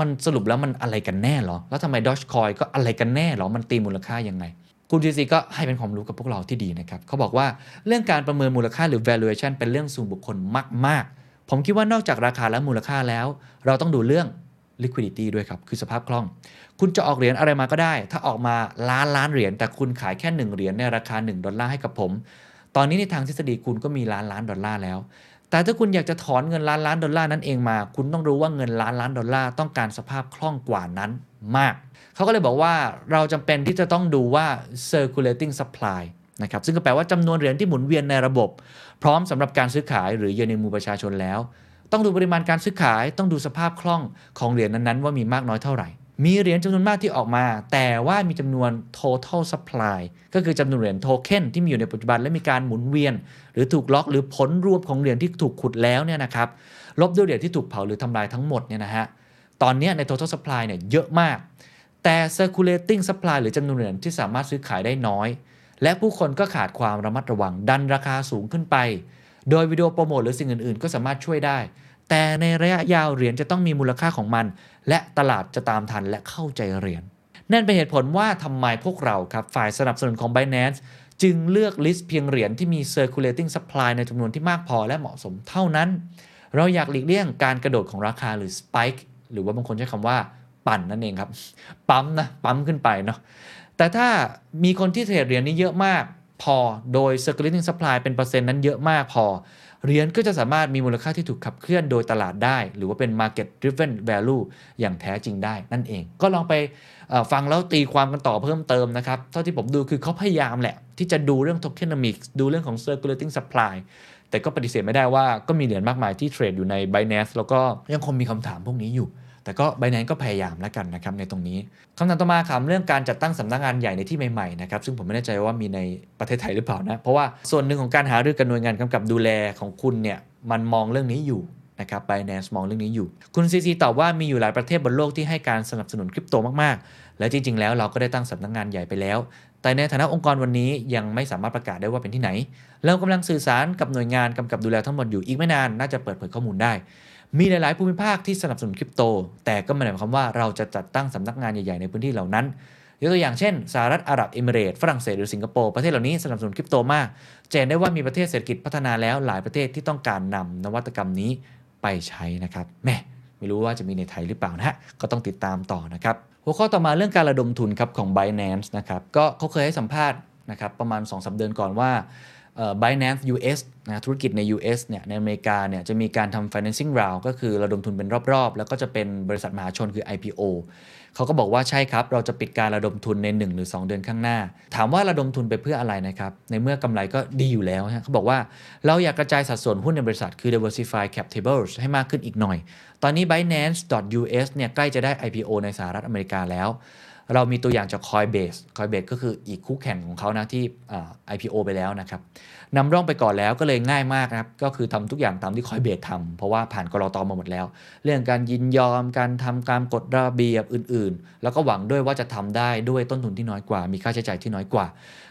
มันสรุปแล้วมันอะไรกันแน่หรอ แล้วทำไมดอชคอยก็อะไรกันแน่หรอ มันตีมูลค่ายังไง คุณจีซีก็ให้เป็นความรู้กับพวกเราที่ดีนะครับ เขาบอกว่าเรื่องการประเมินมูลค่าหรือ valuation เป็นเรื่องส่วนบุคคลมาก ๆ ผมคิดว่านอกจากราคาและมูลค่าแล้ว เราต้องดูเรื่อง liquidity ด้วยครับ คือสภาพคล่อง คุณจะออกเหรียญอะไรมาก็ได้ ถ้าออกมาล้านล้านเหรียญ แต่คุณขายแค่ 1 เหรียญในราคา 1 ดอลลาร์ให้กับผม ตอนนี้ในทางทฤษฎีคุณก็มีล้านล้านดอลลาร์แล้ว แต่ถ้าคุณอยากจะถอนเงินล้านล้านดอลลาร์นั้นเองมา คุณต้องรู้ว่าเงินล้านล้านดอลลาร์ต้องการสภาพคล่องกว่านั้นมาก เขาก็เลยบอกว่าเราจำเป็นที่จะต้องดูว่า circulating supply นะครับ ซึ่งก็แปลว่าจำนวนเหรียญที่หมุนเวียนในระบบ พร้อมสำหรับการซื้อขายหรือเยืนในมือประชาชนแล้ว ต้องดูปริมาณการซื้อขาย ต้องดูสภาพคล่องของเหรียญนั้นๆ ว่ามีมากน้อยเท่าไหร่ มีเหรียญจำนวนมากที่ออกมา แต่ว่ามีจำนวน total supply ก็คือจำนวนเหรียญโทเค็นที่มีอยู่ในปัจจุบันและมีการหมุนเวียน หรือถูกล็อกหรือผลรวมของเหรียญที่ถูกขุดแล้วเนี่ยนะครับลบด้วยเหรียญที่ถูกเผาหรือทำลายทั้งหมดเนี่ยนะฮะตอนนี้ใน total supply เนี่ยเยอะมาก แต่ circulating supply หรือจำนวนเหรียญที่สามารถซื้อขายได้น้อย และผู้คนก็ขาดความระมัดระวังดันราคาสูงขึ้นไป โดยวิดีโอโปรโมทหรือสิ่งอื่นๆ ก็สามารถช่วยได้ แต่ในระยะยาวเหรียญจะต้องมีมูลค่าของมัน และตลาดจะตามทันและเข้าใจเหรียญนั่นเป็นเหตุผลว่าทำไมพวกเราครับฝ่ายสนับสนุนของ Binance จึงเลือกลิสต์เพียงเหรียญที่มี circulating supply ในจำนวนที่มากพอและเหมาะสมเท่านั้น เราอยากหลีกเลี่ยงการกระโดดของราคาหรือ spike หรือว่าบางคนใช้คำว่าปั่นนั่นเองครับ ปั๊มนะ ปั๊มขึ้นไปเนาะแต่ถ้ามีคนที่เทรดเหรียญนี้เยอะมากพอโดย circulating supply เป็นเปอร์เซ็นต์นั้นเยอะมากพอ เหรียญก็จะสามารถมีมูลค่าที่ถูกขับเคลื่อนโดยตลาดได้ หรือว่าเป็น market driven value อย่างแท้จริงได้นั่นเอง ก็ลองไปฟังแล้วตีความกันต่อเพิ่มเติมนะครับ เท่าที่ผมดูคือเขาพยายามแหละ ที่จะดูเรื่อง tokenomics ดูเรื่องของ circulating supply แต่ก็ปฏิเสธไม่ได้ว่าก็มีเหรียญมากมายที่เทรดอยู่ใน Binance แล้วก็ยังคงมีคำถามพวกนี้อยู่ แต่ก็ Binance ก็พยายามแล้วกันนะครับในตรงนี้คำถามต่อมาถามเรื่องการจัดตั้งสำนักงานใหญ่ในที่ใหม่ๆนะครับซึ่งผมไม่แน่ใจว่ามีในประเทศไทยหรือเปล่านะเพราะว่าส่วนหนึ่งของการหารือกับหน่วยงานกำกับดูแลของคุณเนี่ยมันมองเรื่องนี้อยู่นะครับ Binance มองเรื่องนี้อยู่ คุณซีซีตอบว่ามีอยู่หลายประเทศบนโลกที่ให้การสนับสนุนคริปโตมาก ๆ และจริง ๆ แล้วเราก็ได้ตั้งสำนักงานใหญ่ไปแล้ว แต่ในฐานะองค์กรวันนี้ยังไม่สามารถประกาศได้ว่าเป็นที่ไหน เรากำลังสื่อสารกับหน่วยงานกำกับดูแลทั้งหมดอยู่อีกไม่นานน่าจะเปิดเผยข้อมูลได้ มีหลาย ๆ ภูมิภาคที่สนับสนุนคริปโต แต่ก็ไม่ได้หมายความว่าเราจะจัดตั้งสำนักงานใหญ่ ๆ ในพื้นที่เหล่านั้นยกตัวอย่างเช่นสหรัฐอาหรับเอมิเรตฝรั่งเศสหรือสิงคโปร์ประเทศเหล่านี้สนับสนุนคริปโตมากจะเห็นได้ว่ามีประเทศเศรษฐกิจพัฒนาแล้วหลายประเทศที่ต้องการนำนวัตกรรมนี้ไปใช้นะครับแม่ ไม่รู้ว่าจะมีในไทยหรือเปล่านะฮะก็ต้องติดตามต่อนะครับหัวข้อต่อมาเรื่องการระดมทุนครับของ Binance นะครับก็เขาเคยให้สัมภาษณ์นะครับประมาณ2-3เดือนก่อนว่า Binance US นะธุรกิจใน US เนี่ยในอเมริกาเนี่ยจะมีการทำ financing round ก็คือระดมทุนเป็นรอบ ๆ แล้วก็จะเป็นบริษัทมหาชนคือ IPO เขาก็บอกว่าใช่ครับ เราจะปิดการระดมทุนใน 1 หรือ 2 เดือนข้างหน้า ถามว่าระดมทุนไปเพื่ออะไรนะครับ ในเมื่อกำไรก็ดีอยู่แล้วฮะเขาบอกว่าเราอยากกระจายสัดส่วนหุ้นในบริษัทคือ diversify cap tables ให้มากขึ้นอีกหน่อย ตอนนี้ Binance.US เนี่ยใกล้จะได้ IPO ในสหรัฐอเมริกาแล้ว เรามีตัวอย่างจาก Coinbase Coinbase ก็คืออีกคู่แข่งของเขานะที่อ่า IPO ไปแล้วนะครับนำร่องไปก่อนแล้วก็เลยง่ายมากนะครับ ก็คือทำทุกอย่างตามที่ Coinbase ทำเพราะว่าผ่านกรอตอมาหมดแล้ว เรื่องการยินยอมการทำการกฎระเบียบอื่นๆ แล้วก็หวังด้วยว่าจะทำได้ด้วยต้นทุนที่น้อยกว่า มีค่าใช้จ่ายที่น้อยกว่า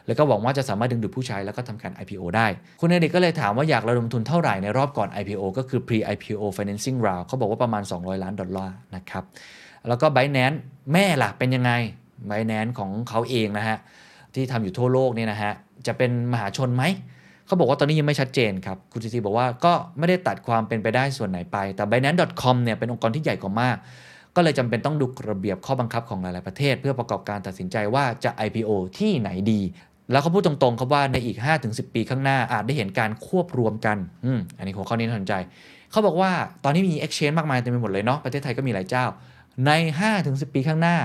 แล้วก็หวังว่าจะสามารถดึงดูดผู้ใช้แล้วก็ทำการ IPO ได้ คุณเอริกก็เลยถามว่าอยากระดมทุนเท่าไหร่ในรอบก่อน IPO ก็คือ pre IPO financing round เขาบอกว่าประมาณ 200 ล้านดอลลาร์นะครับ แล้วก็ Binance แม่ล่ะเป็นยังไง Binance ของเขาเองนะฮะที่ทำอยู่ทั่วโลกเนี่ยนะฮะจะเป็นมหาชนไหมเขาบอกว่าตอนนี้ยังไม่ชัดเจนครับ คุณซีซีบอกว่าก็ไม่ได้ตัดความเป็นไปได้ส่วนไหนไป แต่ Binance.com เนี่ยเป็นองค์กรที่ใหญ่กว่ามาก ก็เลยจำเป็นต้องดูระเบียบข้อบังคับของหลาย ๆ ประเทศ เพื่อประกอบการตัดสินใจว่าจะ IPO ที่ไหนดี แล้วเขาพูดตรงๆครับว่าในอีก 5-10 ปีข้างหน้าอาจได้เห็นการควบรวมกันอืมอันนี้หัวข้อนี้น่าสนใจ เขาบอกว่าตอนนี้มี exchange มากมายเต็มไปหมดเลยเนาะประเทศไทยก็มีหลายเจ้า ใน 5-10 ปีข้างหน้า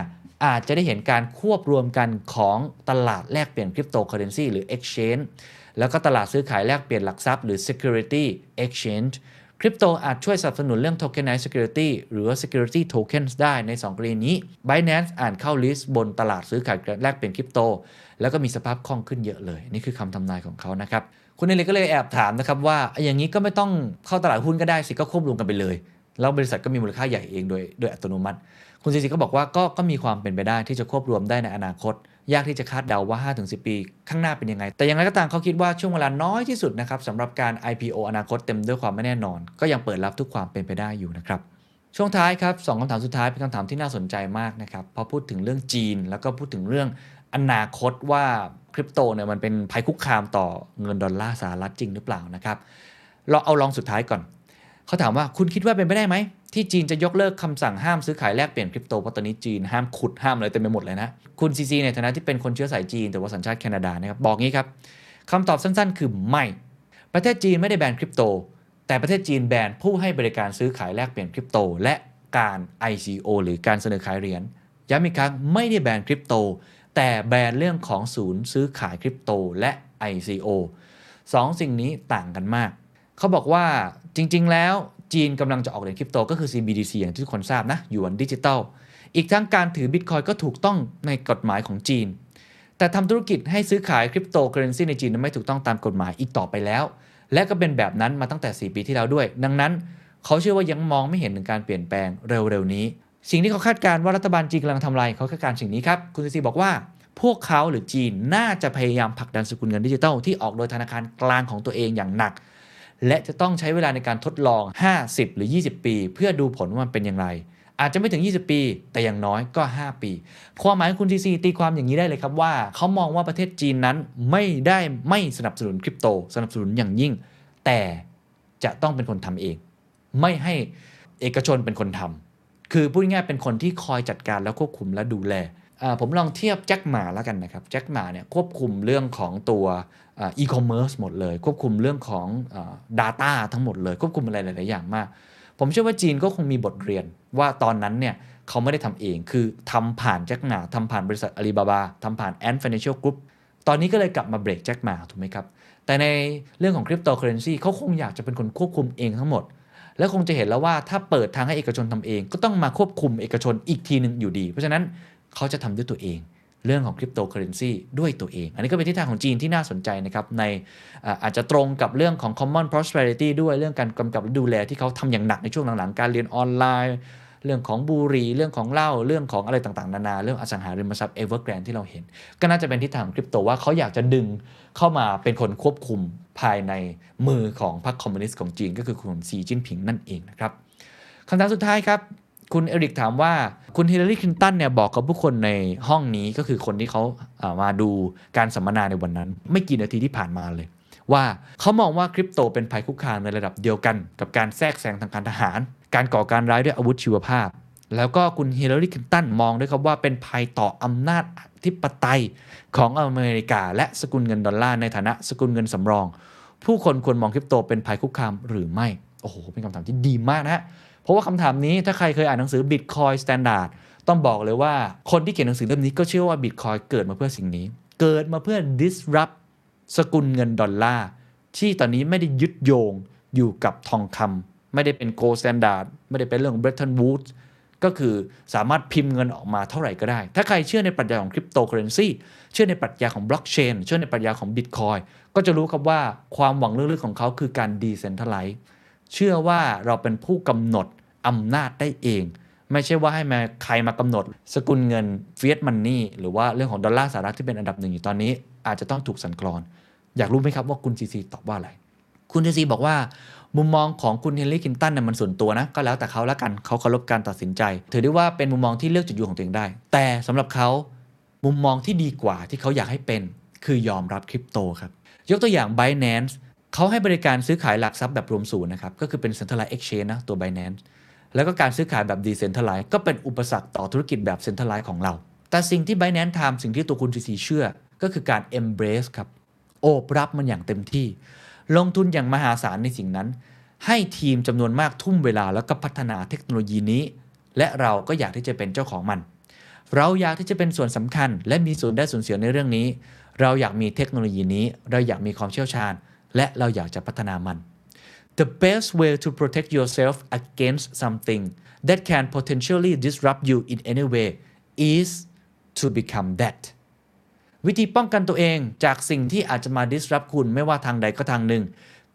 อาจจะได้เห็นการควบรวมกันของตลาดแลกเปลี่ยนคริปโตเคอเรนซีหรือ exchange แล้วก็ตลาดซื้อขายแลกเปลี่ยนหลักทรัพย์หรือ security exchange คริปโตอาจช่วยสนับสนุนเรื่อง tokenized security หรือ security tokens ได้ใน 2 กรณีนี้ Binance อ่านเข้าลิสต์บนตลาดซื้อขายแลกเปลี่ยนคริปโต แล้วก็มีสภาพคล่องขึ้นเยอะเลย นี่คือคำทำนายของเขานะครับ คุณเอเลก็เลยแอบถามนะครับว่า อย่างนี้ก็ไม่ต้องเข้าตลาดหุ้นก็ได้สิก็ควบรวมกันไปเลย แล้วบริษัทก็มีมูลค่าใหญ่เองโดยโดยอัตโนมัติ คุณซีซีก็บอกว่าก็ก็มีความเป็นไปได้ที่จะควบรวมได้ในอนาคต ยากที่จะคาดเดาว่า 5-10 ปี ข้างหน้าเป็นยังไง แต่อย่างไรก็ตามเขาคิดว่าช่วงเวลาน้อยที่สุดนะครับสำหรับการ IPO อนาคตเต็มด้วยความไม่แน่นอน ก็ยังเปิดรับทุกความเป็นไปได้อยู่นะครับช่วงท้ายครับสองคำถามสุดท้ายเป็นคำถามที่น่าสนใจมากนะครับพอพูดถึงเรื่องจีน แล้วก็พูดถึงเรื่องอนาคตว่าคริปโตเนี่ยมันเป็นภัยคุกคามต่อเงินดอลลาร์สหรัฐจริงหรือเปล่านะครับเราเอารองสุดท้ายก่อน เขาถามว่าคุณคิดว่าเป็นไปได้ไหม ที่จีนจะยกเลิกคำสั่งห้ามซื้อขายแลกเปลี่ยนคริปโตเพราะตอนนี้จีนห้ามขุดห้ามอะไรเต็มไปหมดเลยนะ คุณ CZ ในฐานะที่เป็นคนเชื้อสายจีน แต่ว่าสัญชาติแคนาดานะครับบอกงี้ครับคำตอบสั้นๆ คือไม่ ประเทศจีนไม่ได้แบนคริปโต แต่ประเทศจีนแบนผู้ให้บริการซื้อขายแลกเปลี่ยนคริปโต และการ ICO หรือการเสนอขายเหรียญย้ำอีกครั้งไม่ได้แบนคริปโต แต่แบนเรื่องของศูนย์ซื้อขายคริปโตและ ICO สองสิ่งนี้ต่างกันมาก เขาบอกว่า จริง ๆ แล้วจีนกำลังจะออกเหรียญคริปโตก็คือ CBDC อย่างที่ทุกคนทราบนะหยวนดิจิตอลอีกทั้งการถือบิตคอยน์ก็ถูกต้องในกฎหมายของจีน แต่ทำธุรกิจให้ซื้อขายคริปโตเคอเรนซีในจีนนั้นไม่ถูกต้องตามกฎหมายอีกต่อไปแล้ว และก็เป็นแบบนั้นมาตั้งแต่ 4 ปีที่แล้วด้วย ดังนั้น เขาเชื่อว่ายังมองไม่เห็นถึงการเปลี่ยนแปลงเร็วๆนี้ สิ่งที่เขาคาดการณ์ว่ารัฐบาลจีนกำลังทำอะไรเขาคาดการณ์สิ่งนี้ครับคุณซีซีบอกว่าพวกเขาหรือจีนน่าจะพยายามผลักดันสกุลเงินดิจิทัลที่ออกโดยธนาคารกลางของตัวเองอย่างหนัก และจะต้องใช้เวลาในการทดลอง 50 หรือ 20 ปี เพื่อดูผลว่ามันเป็นอย่างไร อาจจะไม่ถึง 20 ปี แต่อย่างน้อยก็ 5 ปี ความหมายของคุณทีซีตีความอย่างนี้ได้เลยครับว่า เขามองว่าประเทศจีนนั้นไม่ได้ไม่สนับสนุนคริปโต สนับสนุนอย่างยิ่ง แต่จะต้องเป็นคนทำเอง ไม่ให้เอกชนเป็นคนทำคือพูดง่ายเป็นคนที่คอยจัดการแล้วควบคุมและดูแลผมลองเทียบแจ็คหม่าแล้วกันนะครับแจ็คหม่าเนี่ยควบคุมเรื่องของตัว อีคอมเมิร์ซหมดเลย ควบคุมเรื่องของ Data ทั้งหมดเลย ควบคุมอะไรหลาย ๆ อย่างมาก ผมเชื่อว่าจีนก็คงมีบทเรียนว่าตอนนั้นเนี่ยเขาไม่ได้ทำเอง คือทำผ่านแจ็คหม่าทำผ่านบริษัทอาลีบาบาทำผ่าน Ant Financial Groupตอนนี้ก็เลยกลับมาเบรกแจ็คหม่าถูกไหมครับ แต่ในเรื่องของคริปโตเคอเรนซีเขาคงอยากจะเป็นคนควบคุมเองทั้งหมด และคงจะเห็นแล้วว่าถ้าเปิดทางให้เอกชนทำเอง ก็ต้องมาควบคุมเอกชนอีกทีหนึ่งอยู่ดี เพราะฉะนั้นเขาจะทำด้วยตัวเอง เรื่องของคริปโตเคอเรนซีด้วยตัวเอง อันนี้ก็เป็นทิศทางของจีนที่น่าสนใจนะครับ ในอาจจะตรงกับเรื่องของ common prosperity ด้วยเรื่องการกำกับดูแลที่เขาทำอย่างหนักในช่วงหลังๆ การเรียนออนไลน์ เรื่องของบุหรี่เรื่องของเหล้าเรื่องของอะไรต่างๆ นานา เรื่องอสังหาริมทรัพย์ Evergrande ที่เราเห็น ก็น่าจะเป็นทิศทางของคริปโตว่าเขาอยากจะดึงเข้ามาเป็นคนควบคุมภายในมือของพรรคคอมมิวนิสต์ของจีน ก็คือคุณซีจิ้นผิงนั่นเองนะครับคำถามสุดท้ายครับ คุณเอริกถามว่าคุณฮิลลารีคลินตันเนี่ยบอกกับผู้คนในห้องนี้ก็คือคนที่เขาามาดูการสัมมนาในวันนั้น ไม่กี่นาทีที่ผ่านมาเลย ว่าเขามองว่าคริปโตเป็นภัยคุกคามในระดับเดียวกัน กับการแทรกแซงทางการทหาร การก่อการร้ายด้วยอาวุธชีวภาพ แล้วก็คุณฮิลลารีคลินตันมองด้วยครับว่าเป็นภัยต่ออำนาจอธิปไตยของอเมริกา และสกุลเงินดอลลาร์ในฐานะสกุลเงินสำรอง ผู้คนควรมองคริปโตเป็นภัยคุกคามหรือไม่โอ้โหเป็นคำถามที่ดีมากนะฮะ ราะว่าคำถามนี้ถ้าใครเคยอ่านหนังสือ Bitcoin Standard ต้องบอกเลยว่าคนที่เขียนหนังสือเล่มนี้ก็เชื่อว่า Bitcoin เกิดมาเพื่อสิ่งนี้ เกิดมาเพื่อ disrupt สกุลเงินดอลลาร์ที่ตอนนี้ไม่ได้ยึดโยงอยู่กับทองคำไม่ได้เป็น gold standard ไม่ได้เป็นเรื่องของ Bretton Woods ก็คือสามารถพิมพ์เงินออกมาเท่าไหร่ก็ได้ ถ้าใครเชื่อในปรัชญาของคริปโตเคอเรนซีเชื่อในปรัชญาของบล็อกเชนเชื่อในปรัชญาของบิตคอยน์ก็จะรู้ครับว่าความหวังลึกๆของเขาคือการ decentralize เชื่อว่าเราเป็นผู้กำหนด อำนาจได้เอง ไม่ใช่ว่าให้มาใครมากำหนด สกุลเงิน fiat money หรือว่าเรื่องของดอลลาร์สหรัฐที่เป็นอันดับหนึ่งอยู่ตอนนี้ อาจจะต้องถูกสั่นคลอน อยากรู้ไหมครับว่าคุณ CZ ตอบว่าอะไรคุณ CZ บอกว่ามุมมองของคุณฮิลลารีคลินตันเนี่ยมันส่วนตัวนะ ก็แล้วแต่เขาแล้วกันเขาเคารพการตัดสินใจ ถือได้ว่าเป็นมุมมองที่เลือกจุดยืนของตัวเองได้ แต่สำหรับเขามุมมองที่ดีกว่าที่เขาอยากให้เป็น คือยอมรับคริปโตครับ ยกตัวอย่าง Binance เขาให้บริการซื้อขายหลักทรัพย์แบบรวมศูนย์นะครับ ก็คือเป็น centralized exchange นะตัว Binance แล้วก็การซื้อขายแบบ decentralized ก็เป็นอุปสรรคต่อธุรกิจแบบ centralized ของเรา แต่สิ่งที่ Binance ทำสิ่งที่ตัวคุณซีซีเชื่อ ก็คือการ embrace ครับ โอบรับมันอย่างเต็มที่ ลงทุนอย่างมหาศาลในสิ่งนั้น ให้ทีมจำนวนมากทุ่มเวลาแล้วก็พัฒนาเทคโนโลยีนี้ และเราก็อยากที่จะเป็นเจ้าของมัน เราอยากที่จะเป็นส่วนสำคัญ และมีส่วนได้ส่วนเสียในเรื่องนี้ เราอยากมีเทคโนโลยีนี้ เราอยากมีความเชี่ยวชาญ และเราอยากจะพัฒนามัน The best way to protect yourself against something that can potentially disrupt you in any way is to become that วิธีป้องกันตัวเองจากสิ่งที่อาจจะมา disrupt คุณไม่ว่าทางใดก็ทางหนึ่ง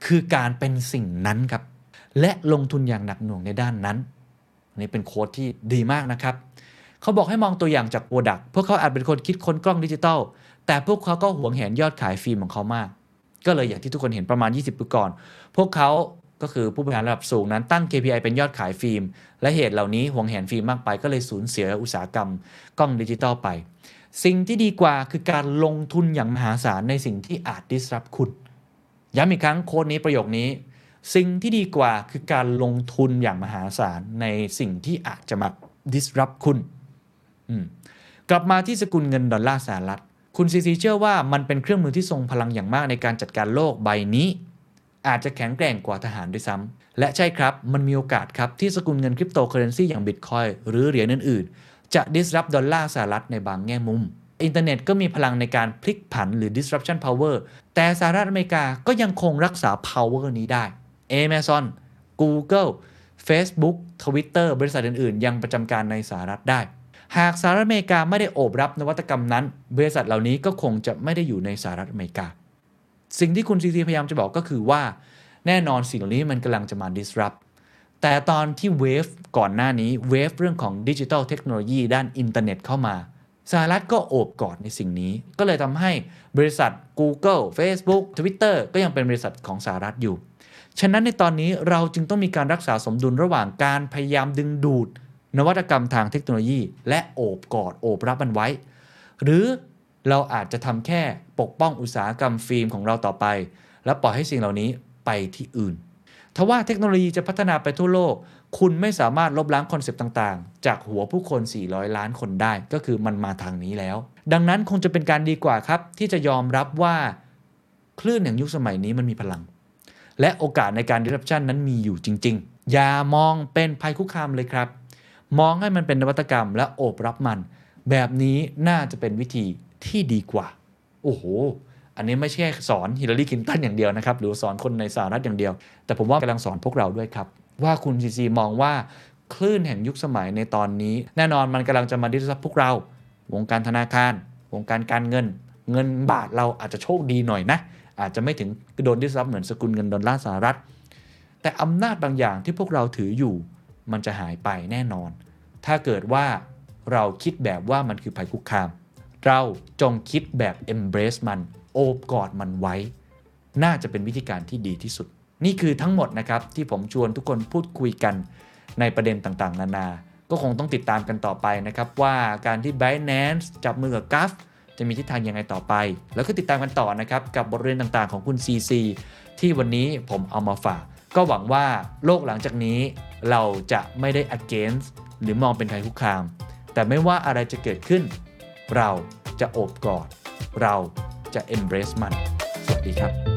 คือการเป็นสิ่งนั้นครับ และลงทุนอย่างหนักหน่วงในด้านนั้นนี้เป็น quote ที่ดีมากนะครับ เขาบอกให้มองตัวอย่างจากโปรดักพวกเขาอาจเป็นคนคิดค้นกล้องดิจิตอลแต่พวกเขาก็หวงแหนยอดขายฟิล์มของเขามาก ก็เลยอย่างที่ทุกคนเห็นประมาณ 20 ปีก่อน พวกเขาก็คือผู้บริหารระดับสูงนั้นตั้ง KPI เป็นยอดขายฟิล์ม และเหตุเหล่านี้หวงแหนฟิล์มมากไป ก็เลยสูญเสียอุตสาหกรรมกล้องดิจิตอลไป สิ่งที่ดีกว่าคือการลงทุนอย่างมหาศาลในสิ่งที่อาจ disrupt คุณ ย้ำอีกครั้ง quote นี้ประโยคนี้ สิ่งที่ดีกว่าคือการลงทุนอย่างมหาศาลในสิ่งที่อาจจะมา disrupt คุณ กลับมาที่สกุลเงินดอลลาร์สหรัฐ คุณ CZ เชื่อว่ามันเป็นเครื่องมือที่ทรงพลังอย่างมากในการจัดการโลกใบนี้ อาจจะแข็งแกร่งกว่าทหารด้วยซ้ำและใช่ครับ มันมีโอกาสครับ ที่สกุลเงินคริปโตเคอเรนซีอย่างบิตคอยน์หรือเหรียญอื่นๆ จะ disrupt ดอลลาร์สหรัฐในบางแง่มุม อินเทอร์เน็ตก็มีพลังในการพลิกผันหรือ disruption power แต่สหรัฐอเมริกาก็ยังคงรักษา power นี้ได้ Amazon Google Facebook Twitter บริษัทอื่นๆ ยังประจำการในสหรัฐได้ หากสหรัฐอเมริกาไม่ได้โอบรับนวัตกรรมนั้น บริษัทเหล่านี้ก็คงจะไม่ได้อยู่ในสหรัฐอเมริกา สิ่งที่คุณ CZ พยายามจะบอกก็คือว่า แน่นอนสิ่งเหล่านี้มันกำลังจะมา disrupt แต่ตอนที่ wave ก่อนหน้านี้ wave เรื่องของดิจิทัลเทคโนโลยีด้านอินเทอร์เน็ตเข้ามาสหรัฐก็โอบกอดในสิ่งนี้ ก็เลยทำให้บริษัท Google Facebook Twitter ก็ยังเป็นบริษัทของสหรัฐอยู่ ฉะนั้นในตอนนี้เราจึงต้องมีการรักษาสมดุลระหว่างการพยายามดึงดูด นวัตกรรมทางเทคโนโลยี และโอบกอดโอบรับมันไว้ หรือเราอาจจะทำแค่ปกป้องอุตสาหกรรมฟิล์มของเราต่อไป และปล่อยให้สิ่งเหล่านี้ไปที่อื่นทว่าเทคโนโลยีจะพัฒนาไปทั่วโลก คุณไม่สามารถลบล้างคอนเซปต์ต่างๆ จากหัวผู้คน 400 ล้านคนได้ ก็คือมันมาทางนี้แล้ว ดังนั้นคงจะเป็นการดีกว่าครับ ที่จะยอมรับว่าคลื่นแห่งยุคสมัยนี้มันมีพลัง และโอกาสในการ disruption นั้นมีอยู่จริง ๆ อย่ามองเป็นภัยคุกคามเลยครับ มองให้มันเป็นนวัตกรรมและโอบรับมัน แบบนี้น่าจะเป็นวิธีที่ดีกว่า โอ้โห อันนี้ไม่ใช่สอนฮิลลารีคลินตันอย่างเดียวนะครับ หรือสอนคนในสหรัฐอย่างเดียว แต่ผมว่ากำลังสอนพวกเราด้วยครับ ว่าคุณ CZ มองว่าคลื่นแห่งยุคสมัยในตอนนี้ แน่นอนมันกำลังจะมา disrupt พวกเรา วงการธนาคาร วงการการเงิน เงินบาทเราอาจจะโชคดีหน่อยนะ อาจจะไม่ถึงโดน disrupt เหมือนสกุลเงินดอลลาร์สหรัฐ แต่อำนาจบางอย่างที่พวกเราถืออยู่ มันจะหายไปแน่นอน ถ้าเกิดว่าเราคิดแบบว่ามันคือภัยคุกคาม เราจงคิดแบบ embrace มัน โอบกอดมันไว้ น่าจะเป็นวิธีการที่ดีที่สุด นี่คือทั้งหมดนะครับ ที่ผมชวนทุกคนพูดคุยกันในประเด็นต่างๆ นานา ก็คงต้องติดตามกันต่อไปนะครับ ว่าการที่ Binance จับมือกับ g u f จะมีทิศทางยังไงต่อไป แล้วก็ติดตามกันต่อนะครับ กับบทเรียนต่างๆของคุณ CC ที่วันนี้ผมเอามาฝาก ก็หวังว่าโลกหลังจากนี้ เราจะไม่ได้ against หรือมองเป็นภัยคุกคาม แต่ไม่ว่าอะไรจะเกิดขึ้น เราจะโอบกอด เราจะ embrace มัน สวัสดีครับ